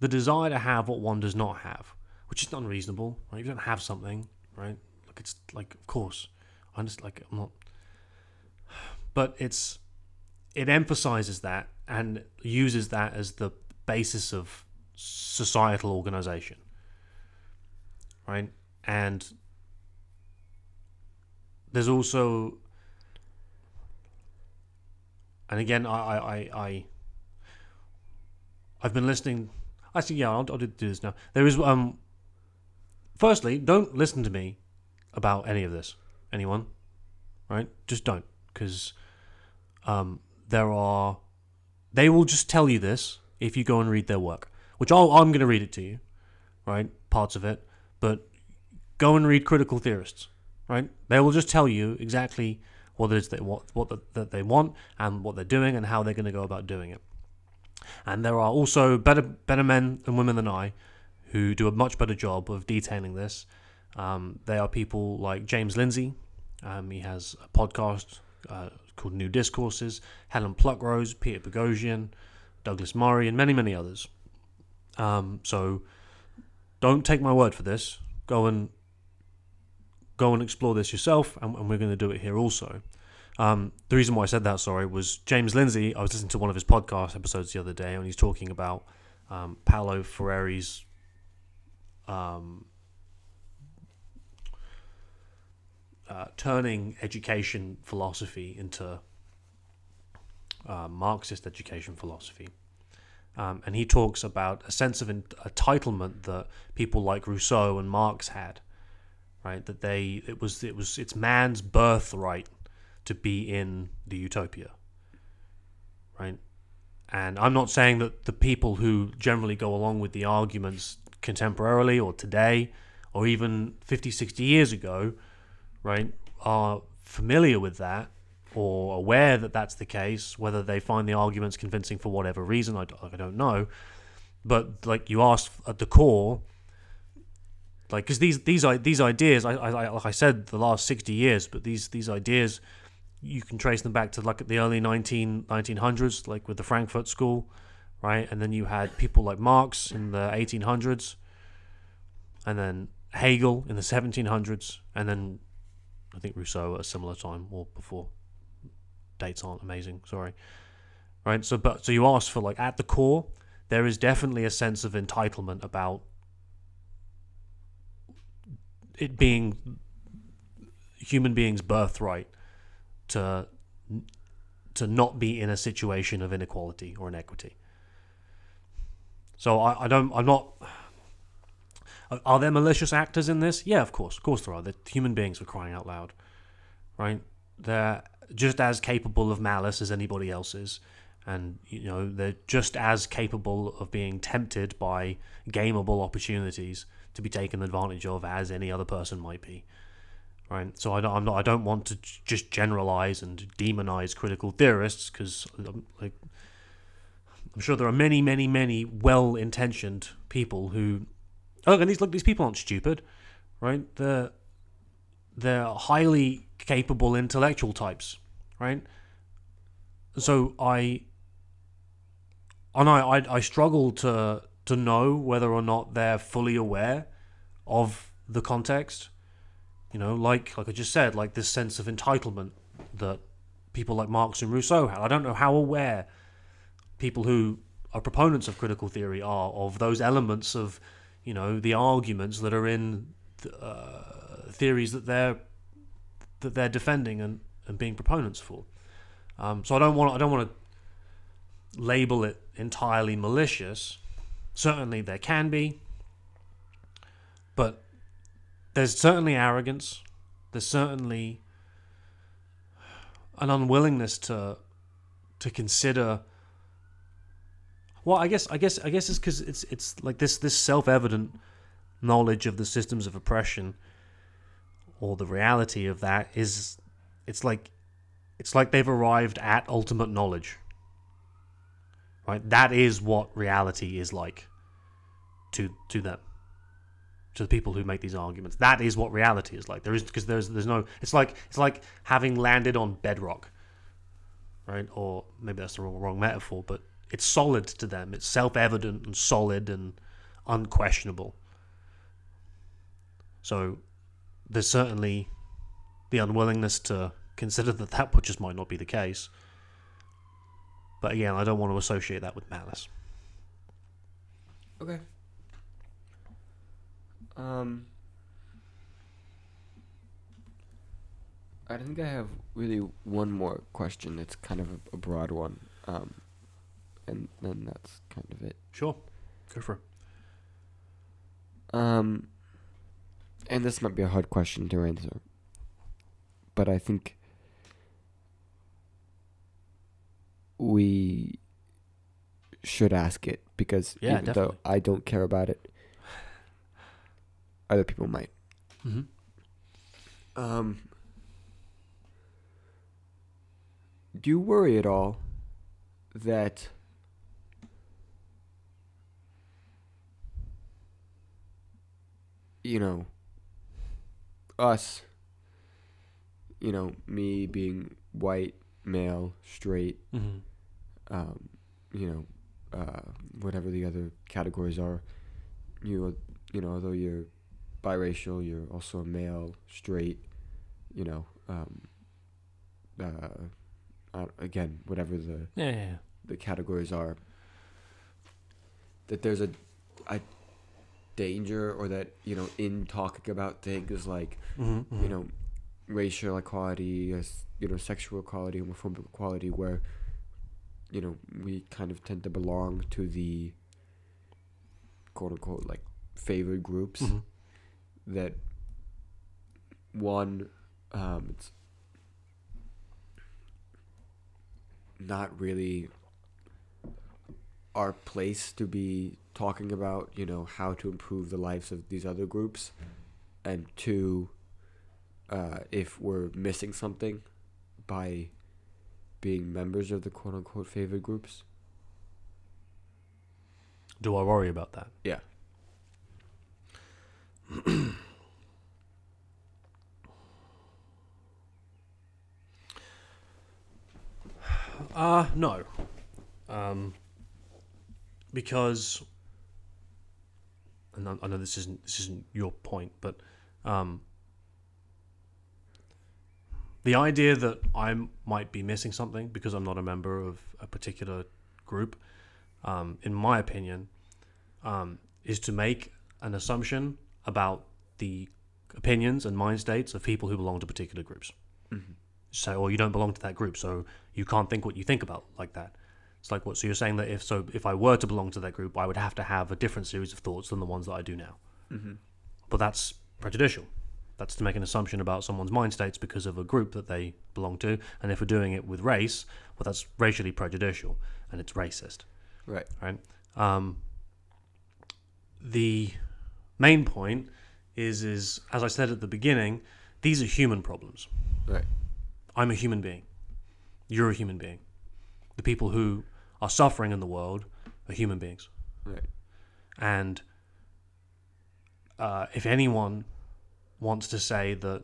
the desire to have what one does not have, which is unreasonable, right? If you don't have something, right? Like it's like, of course, I just like I'm not, but it's it emphasizes that and uses that as the basis of societal organization, right? And there's also, and again, I, I, I, I I've been listening. I Actually, yeah, I'll, I'll do this now. There is, um, firstly, don't listen to me about any of this. Anyone, right? Just don't, because um, there are. They will just tell you this if you go and read their work, which I'll, I'm going to read it to you, right? Parts of it, but go and read critical theorists, right? They will just tell you exactly what it is they what what the, that they want and what they're doing and how they're going to go about doing it. And there are also better better men and women than I who do a much better job of detailing this. Um, they are people like James Lindsay. Um, he has a podcast uh, called New Discourses. Helen Pluckrose, Peter Boghossian, Douglas Murray, and many many others. Um, so don't take my word for this. Go and go and explore this yourself, and, and we're going to do it here also. Um, the reason why I said that, sorry, was James Lindsay. I was listening to one of his podcast episodes the other day, and he's talking about um, Paulo Freire's um, uh, turning education philosophy into uh, Marxist education philosophy. Um, and he talks about a sense of entitlement that people like Rousseau and Marx had, right? That they it was it was it's man's birthright to be in the utopia, right? And I'm not saying that the people who generally go along with the arguments contemporarily or today or even 50, 60 years ago, right, are familiar with that or aware that that's the case, whether they find the arguments convincing for whatever reason, I don't know. But like you asked at the core, like because these these i- these ideas, I, I like I said, the last sixty years, but these these ideas, you can trace them back to like the early 19, 1900s, like with the Frankfurt School, right? And then you had people like Marx in the eighteen hundreds, and then Hegel in the seventeen hundreds, and then I think Rousseau at a similar time or before dates aren't amazing. Sorry. Right. So, but so you asked for like at the core, there is definitely a sense of entitlement about it being human beings' birthright to to not be in a situation of inequality or inequity. So I, I don't I'm not are- there malicious actors in this? Yeah, of course, of course there are. They're human beings for crying out loud, right? They're just as capable of malice as anybody else is, and you know they're just as capable of being tempted by gameable opportunities to be taken advantage of as any other person might be, right? So I don't, I'm not, I don't want to just generalize and demonize critical theorists because um, like I'm sure there are many, many, many well-intentioned people who look, and these look, these people aren't stupid, right? They're they're highly capable intellectual types, right? So I and I, I I struggle to to know whether or not they're fully aware of the context. You know, like like I just said, like this sense of entitlement that people like Marx and Rousseau had. I don't know how aware people who are proponents of critical theory are of those elements of, you know, the arguments that are in uh, theories that they're that they're defending and, and being proponents for. Um, so I don't want I don't want to label it entirely malicious. Certainly there can be, but there's certainly arrogance. There's certainly an unwillingness to to consider Well, I guess I guess I guess it's because it's it's like this this self evident knowledge of the systems of oppression, or the reality of that is, it's like, it's like they've arrived at ultimate knowledge. Right, that is what reality is like. To to them. To the people who make these arguments, that is what reality is like. There is because there's there's no. It's like it's like having landed on bedrock. Right, or maybe that's the wrong wrong metaphor, but it's solid to them. It's self evident and solid and unquestionable. So there's certainly the unwillingness to consider that that just might not be the case. But again, I don't want to associate that with malice. Okay. Um, I think I have really one more question. It's kind of a, a broad one. Um, and then that's kind of it. Sure, go for it. Um, and this might be a hard question to answer, but I think we should ask it because Yeah, even definitely. though I don't care about it, other people might. Mm-hmm. Um, do you worry at all that you know us you know me being white male straight Mm-hmm. um, you know uh, whatever the other categories are you you know although you're biracial you're also a male straight you know um, uh, uh, again whatever the Yeah, yeah, yeah. the categories are that there's a a danger or that you know in talking about things like Mm-hmm, you know racial equality as you know sexual equality homophobic equality where you know we kind of tend to belong to the quote unquote like favored groups Mhm. that one um it's not really our place to be talking about you know how to improve the lives of these other groups and two uh, if we're missing something by being members of the quote unquote favored groups Do I worry about that? yeah Uh no. Um, because, and I- know this isn't this isn't your point, but um, the idea that I might be missing something because I'm not a member of a particular group, um, in my opinion, um, is to make an assumption about the opinions and mind states of people who belong to particular groups mm-hmm. say, "Or you don't belong to that group, so you can't think what you think about like that." It's like what? So you're saying that if so, if I were to belong to that group, I would have to have a different series of thoughts than the ones that I do now. Mm-hmm. But that's prejudicial. That's to make an assumption about someone's mind states because of a group that they belong to. And if we're doing it with race, well, that's racially prejudicial and it's racist. right Right. Um, the main point is is as I said at the beginning, these are human problems. right I'm a human being. You're a human being. The people who are suffering in the world are human beings. right And uh, if anyone wants to say that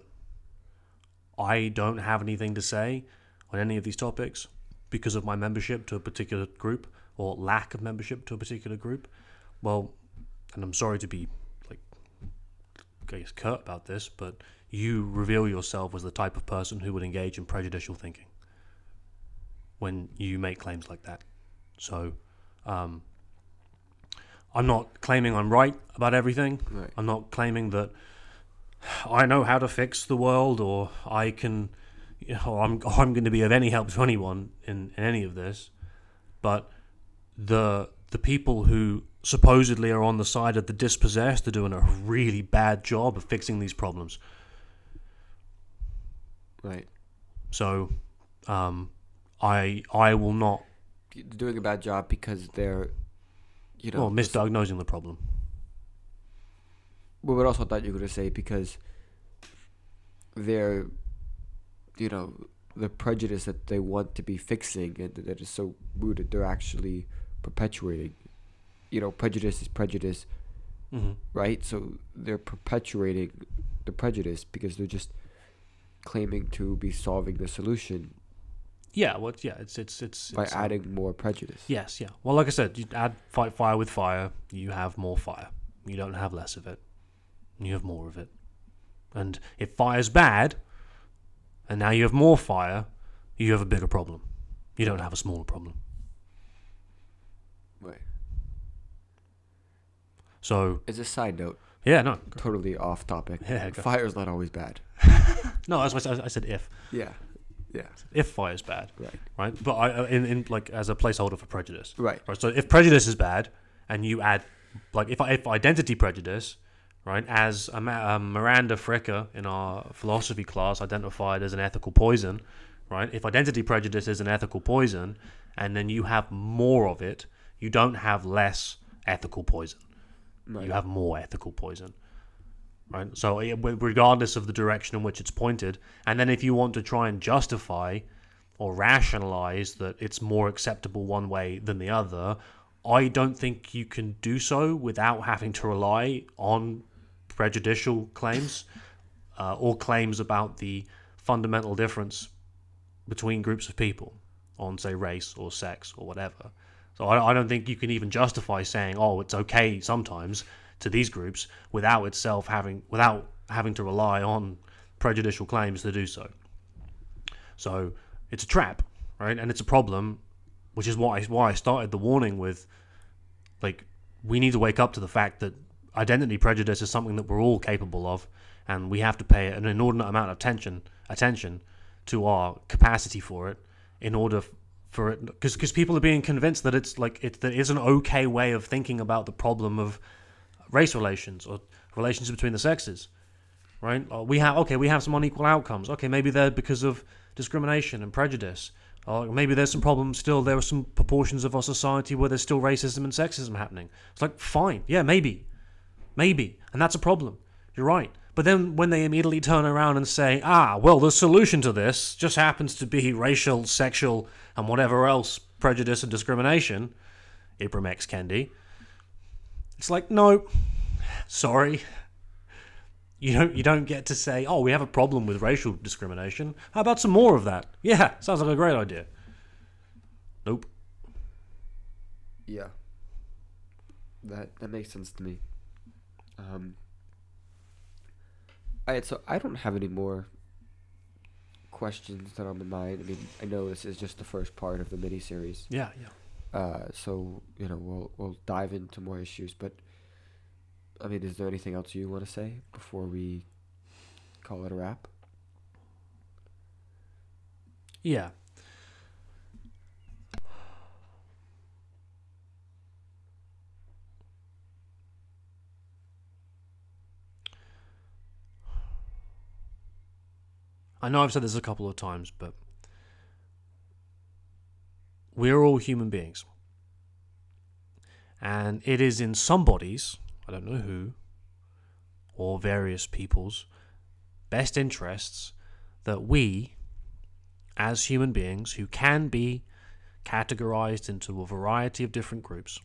I don't have anything to say on any of these topics because of my membership to a particular group or lack of membership to a particular group, well, and I'm sorry to be like, I guess, curt about this, but you reveal yourself as the type of person who would engage in prejudicial thinking when you make claims like that. So, um, I'm not claiming I'm right about everything. right I'm not claiming that I know how to fix the world or I can, you know, or I'm, I'm going to be of any help to anyone in, in any of this. But the the people who supposedly are on the side of the dispossessed are doing a really bad job of fixing these problems. right So, um, I I will not. They're doing a bad job because they're you know, well, misdiagnosing the problem. Well, but also I thought you were gonna say because they're, you know, the prejudice that they want to be fixing and that is so rooted, they're actually perpetuating. You know, prejudice is prejudice, hmm right? So they're perpetuating the prejudice because they're just claiming to be solving the solution Yeah, well, it's- yeah, it's it's it's, by it's, uh, adding more prejudice. Yes, yeah. Well, like I said, you add fight fire with fire, you have more fire. You don't have less of it. You have more of it. And if fire's bad, and now you have more fire, you have a bigger problem. You don't have a smaller problem. Right. So As a side note, yeah, no, totally off topic. Yeah. Fire's not always bad. no. That's I I said if Yeah. Yeah. if fire's bad, Right. right? But I uh, in in like as a placeholder for prejudice. Right. Right. So if prejudice is bad, and you add, like, if if identity prejudice, right, as a um, Miranda Fricker in our philosophy class identified as an ethical poison, right? If identity prejudice is an ethical poison, and then you have more of it, you don't have less ethical poison. Right. You have more ethical poison. Right. So it- regardless of the direction in which it's pointed, and then if you want to try and justify or rationalize that it's more acceptable one way than the other, I don't think you can do so without having to rely on prejudicial claims uh, or claims about the fundamental difference between groups of people on, say, race or sex or whatever. So I, I don't think you can even justify saying, "Oh, it's okay sometimes" to these groups without itself having without having to rely on prejudicial claims to do so. So it's a trap, right? And it's a problem, which is why why I started the warning with, like, we need to wake up to the fact that identity prejudice is something that we're all capable of, and we have to pay an inordinate amount of attention attention to our capacity for it in order for it because because people are being convinced that it's like it that is an okay way of thinking about the problem of race relations or relations between the sexes right? Or we have okay we have some unequal outcomes. Okay maybe they're because of discrimination and prejudice. Or maybe there's some problems still there are some proportions of our society where there's still racism and sexism happening. It's like fine yeah maybe maybe and that's a problem. You're right. But then when they immediately turn around and say ah well the solution to this just happens to be racial sexual and whatever else prejudice and discrimination Ibram X. Kendi it's like no sorry you don't you don't get to say oh we have a problem with racial discrimination how about some more of that yeah sounds like a great idea nope Yeah. That that makes sense to me. Um. Alright, so I don't have any more questions that are on my mind. I mean, I know this is just the first part of the mini series. yeah yeah Uh, so you know we'll we'll dive into more issues. But I mean, is there anything else you want to say before we call it a wrap? yeah I know I've said this a couple of times, but we're all human beings. And it is in somebody's, I don't know who, or various people's best interests that we, as human beings who can be categorized into a variety of different groups,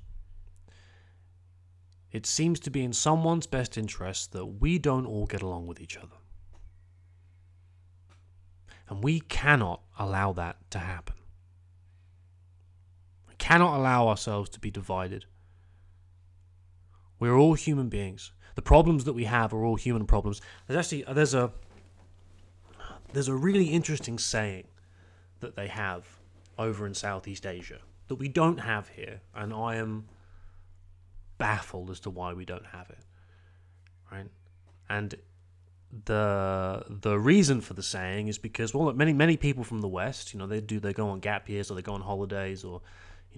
it seems to be in someone's best interest that we don't all get along with each other. And we cannot allow that to happen. Cannot allow ourselves to be divided. We're all human beings. The problems that we have are all human problems. There's actually uh, there's a there's a really interesting saying that they have over in Southeast Asia that we don't have here, and I am baffled as to why we don't have it. Right? And the the reason for the saying is because well many many people from the west you know they do they go on gap years or they go on holidays or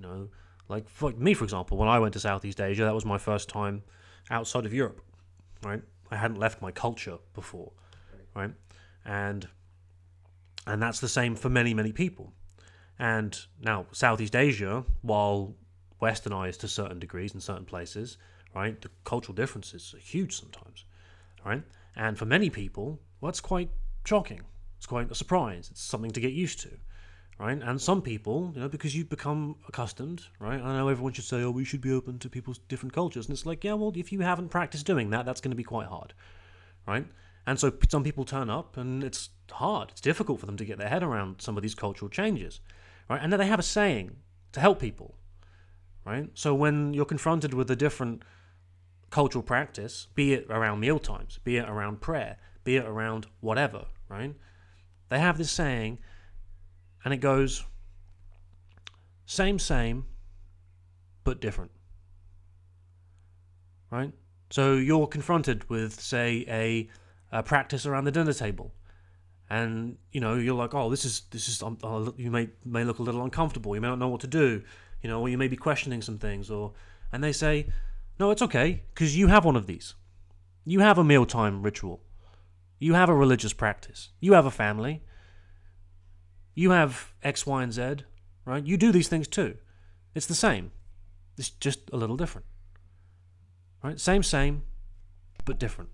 you know like for me for example when i went to southeast asia that was my first time outside of europe right i hadn't left my culture before right and and that's the same for many many people and now southeast asia while westernized to certain degrees in certain places, right? The cultural differences are huge sometimes, right? And for many people, well, it's quite shocking. It's quite a surprise. It's something to get used to, right? And some people, you know, because you become accustomed, right? I know everyone should say, oh, we should be open to people's different cultures. And it's like, yeah, well, if you haven't practiced doing that, that's going to be quite hard, right? And so some people turn up and it's hard. It's difficult for them to get their head around some of these cultural changes, right? And then they have a saying to help people, right? So when you're confronted with a different cultural practice, be it around meal times, be it around prayer, be it around whatever, right? They have this saying, and it goes same, same, but different. Right? So you're confronted with, say, a, a practice around the dinner table, and you know you're like, oh, this is this is um, uh, you may may look a little uncomfortable. You may not know what to do, you know, or you may be questioning some things, or and they say, no, it's okay because you have one of these. You have a mealtime ritual. You have a religious practice. You have a family. You have X, Y, and Z, right? You do these things too. It's the same. It's just a little different. Right? Same, same, but different.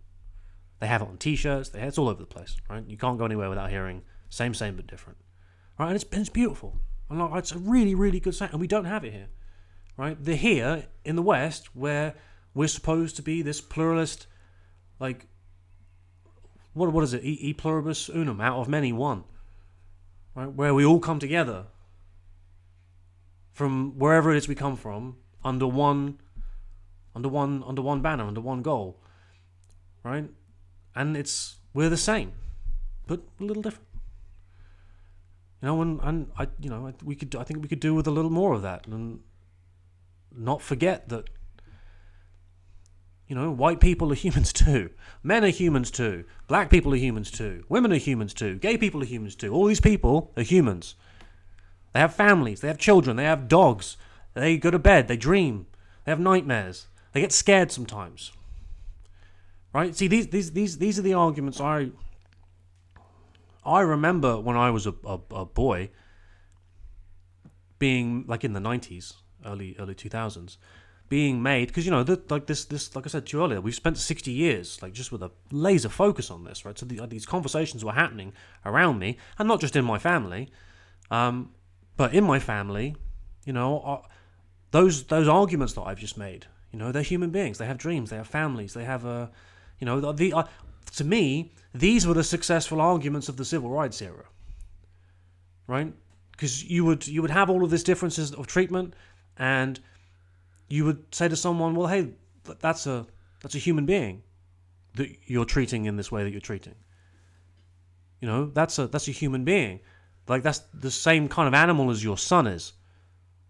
They have it on t-shirts. They have, it's all over the place, right? You can't go anywhere without hearing same, same, but different. Right? And it's, it's beautiful. And like, it's a really, really good sound. And we don't have it here. Right? They're here in the West where we're supposed to be this pluralist, like, what, what is it? E, e pluribus unum, out of many, one. Right? Where we all come together from wherever it is we come from under one under one under one banner under one goal right and it's we're the same but a little different you know and, and i you know we could i think we could do with a little more of that and not forget that you know white people are humans too. Men are humans too. Black people are humans too. Women are humans too. Gay people are humans too. All these people are humans. They have families. They have children. They have dogs. They go to bed. They dream. They have nightmares. They get scared sometimes. Right? See these these these, these are the arguments i i remember when i was a, a, a boy being like in the 90s early early 2000s being made because you know the, like this this like i said to you earlier we've spent 60 years like just with a laser focus on this right? So the, these conversations were happening around me and not just in my family um, but in my family you know uh, those those arguments that i've just made you know they're human beings. They have dreams. They have families. They have a you know the, the uh, to me these were the successful arguments of the civil rights era right? Because you would you would have all of these differences of treatment and you would say to someone, "Well, hey, that's a that's a human being that you're treating in this way that you're treating. You know, that's a that's a human being. Like that's the same kind of animal as your son is.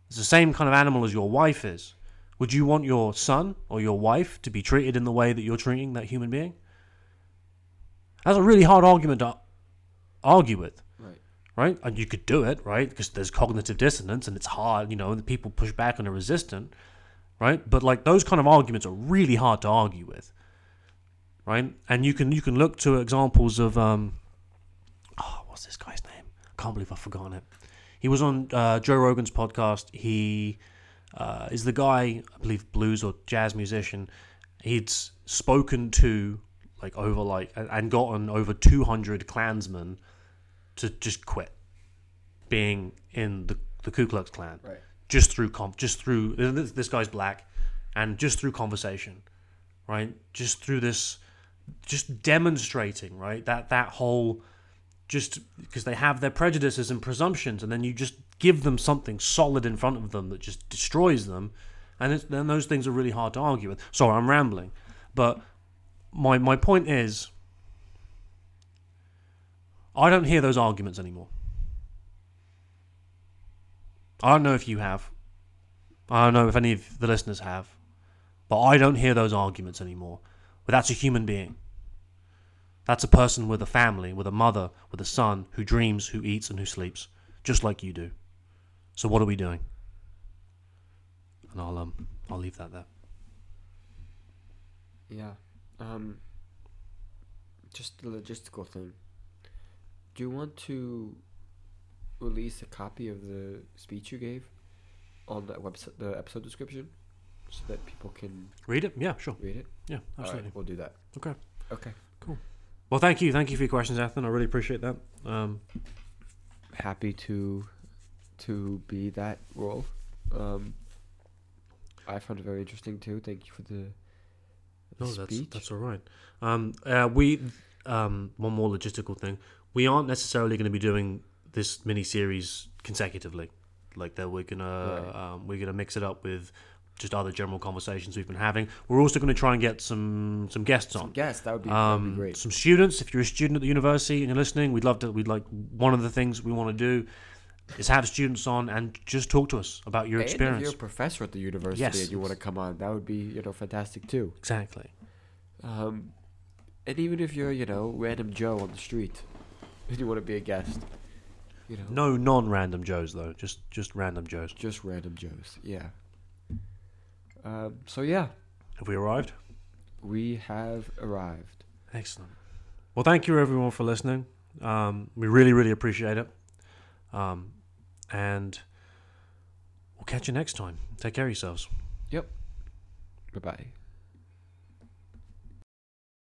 It's the same kind of animal as your wife is. Would you want your son or your wife to be treated in the way that you're treating that human being? That's a really hard argument to argue with right? And you could do it, right? Because there's cognitive dissonance and it's hard, you know, the people push back and are resistant, right? But like those kind of arguments are really hard to argue with, right? And you can you can look to examples of um, oh, what's this guy's name? I can't believe I've forgotten it. He was on uh, Joe Rogan's podcast. He uh, is the guy, I believe, blues or jazz musician. He'd spoken to like over like and gotten over 200 Klansmen to just quit being in the, the Ku Klux Klan. Right. Just through comp, just through this, this guy's black, and just through conversation, right? Just through this, just demonstrating, right? That that whole, just because they have their prejudices and presumptions, and then you just give them something solid in front of them that just destroys them, and then those things are really hard to argue with. Sorry, I'm rambling, but my my point is I don't hear those arguments anymore. I don't know if you have. I don't know if any of the listeners have. But I don't hear those arguments anymore. But that's a human being. That's a person with a family, with a mother, with a son, who dreams, who eats, and who sleeps, just like you do. So what are we doing? And I'll um I'll leave that there. Yeah. Um. Just the logistical thing. Do you want to release a copy of the speech you gave? on the website, the episode description, so that people can Read it? Yeah, sure. read it? Yeah, absolutely. right, we'll do that. Okay. Okay. Cool. Well, thank you. Thank you for your questions, Athan. I really appreciate that. Um, Happy to to be that role. Um, I found it very interesting too. Thank you for the, the no, that's speech. that's all right. Um, uh, we um, one more logistical thing. We aren't necessarily going to be doing this mini series consecutively. Like that, we're gonna Right. um, we're gonna mix it up with just other general conversations we've been having. We're also going to try and get some some guests on. Guests. That would be, that would be um, great. some students. If you're a student at the university and you're listening, we'd love to. We'd like one of the things we want to do is have students on and just talk to us about your And if experience. you're a professor at the university Yes. and you want to come on, that would be you know fantastic too. Exactly. Um, and even if you're you know random Joe on the street, and you want to be a guest, you know, No non-random Joes though. Just just random Joes. just random Joes. Yeah. Um, so yeah, Have we arrived? we have arrived. Excellent. Well, thank you everyone for listening. Um, we really really appreciate it. Um, and we'll catch you next time. Take care of yourselves. Yep. Bye bye.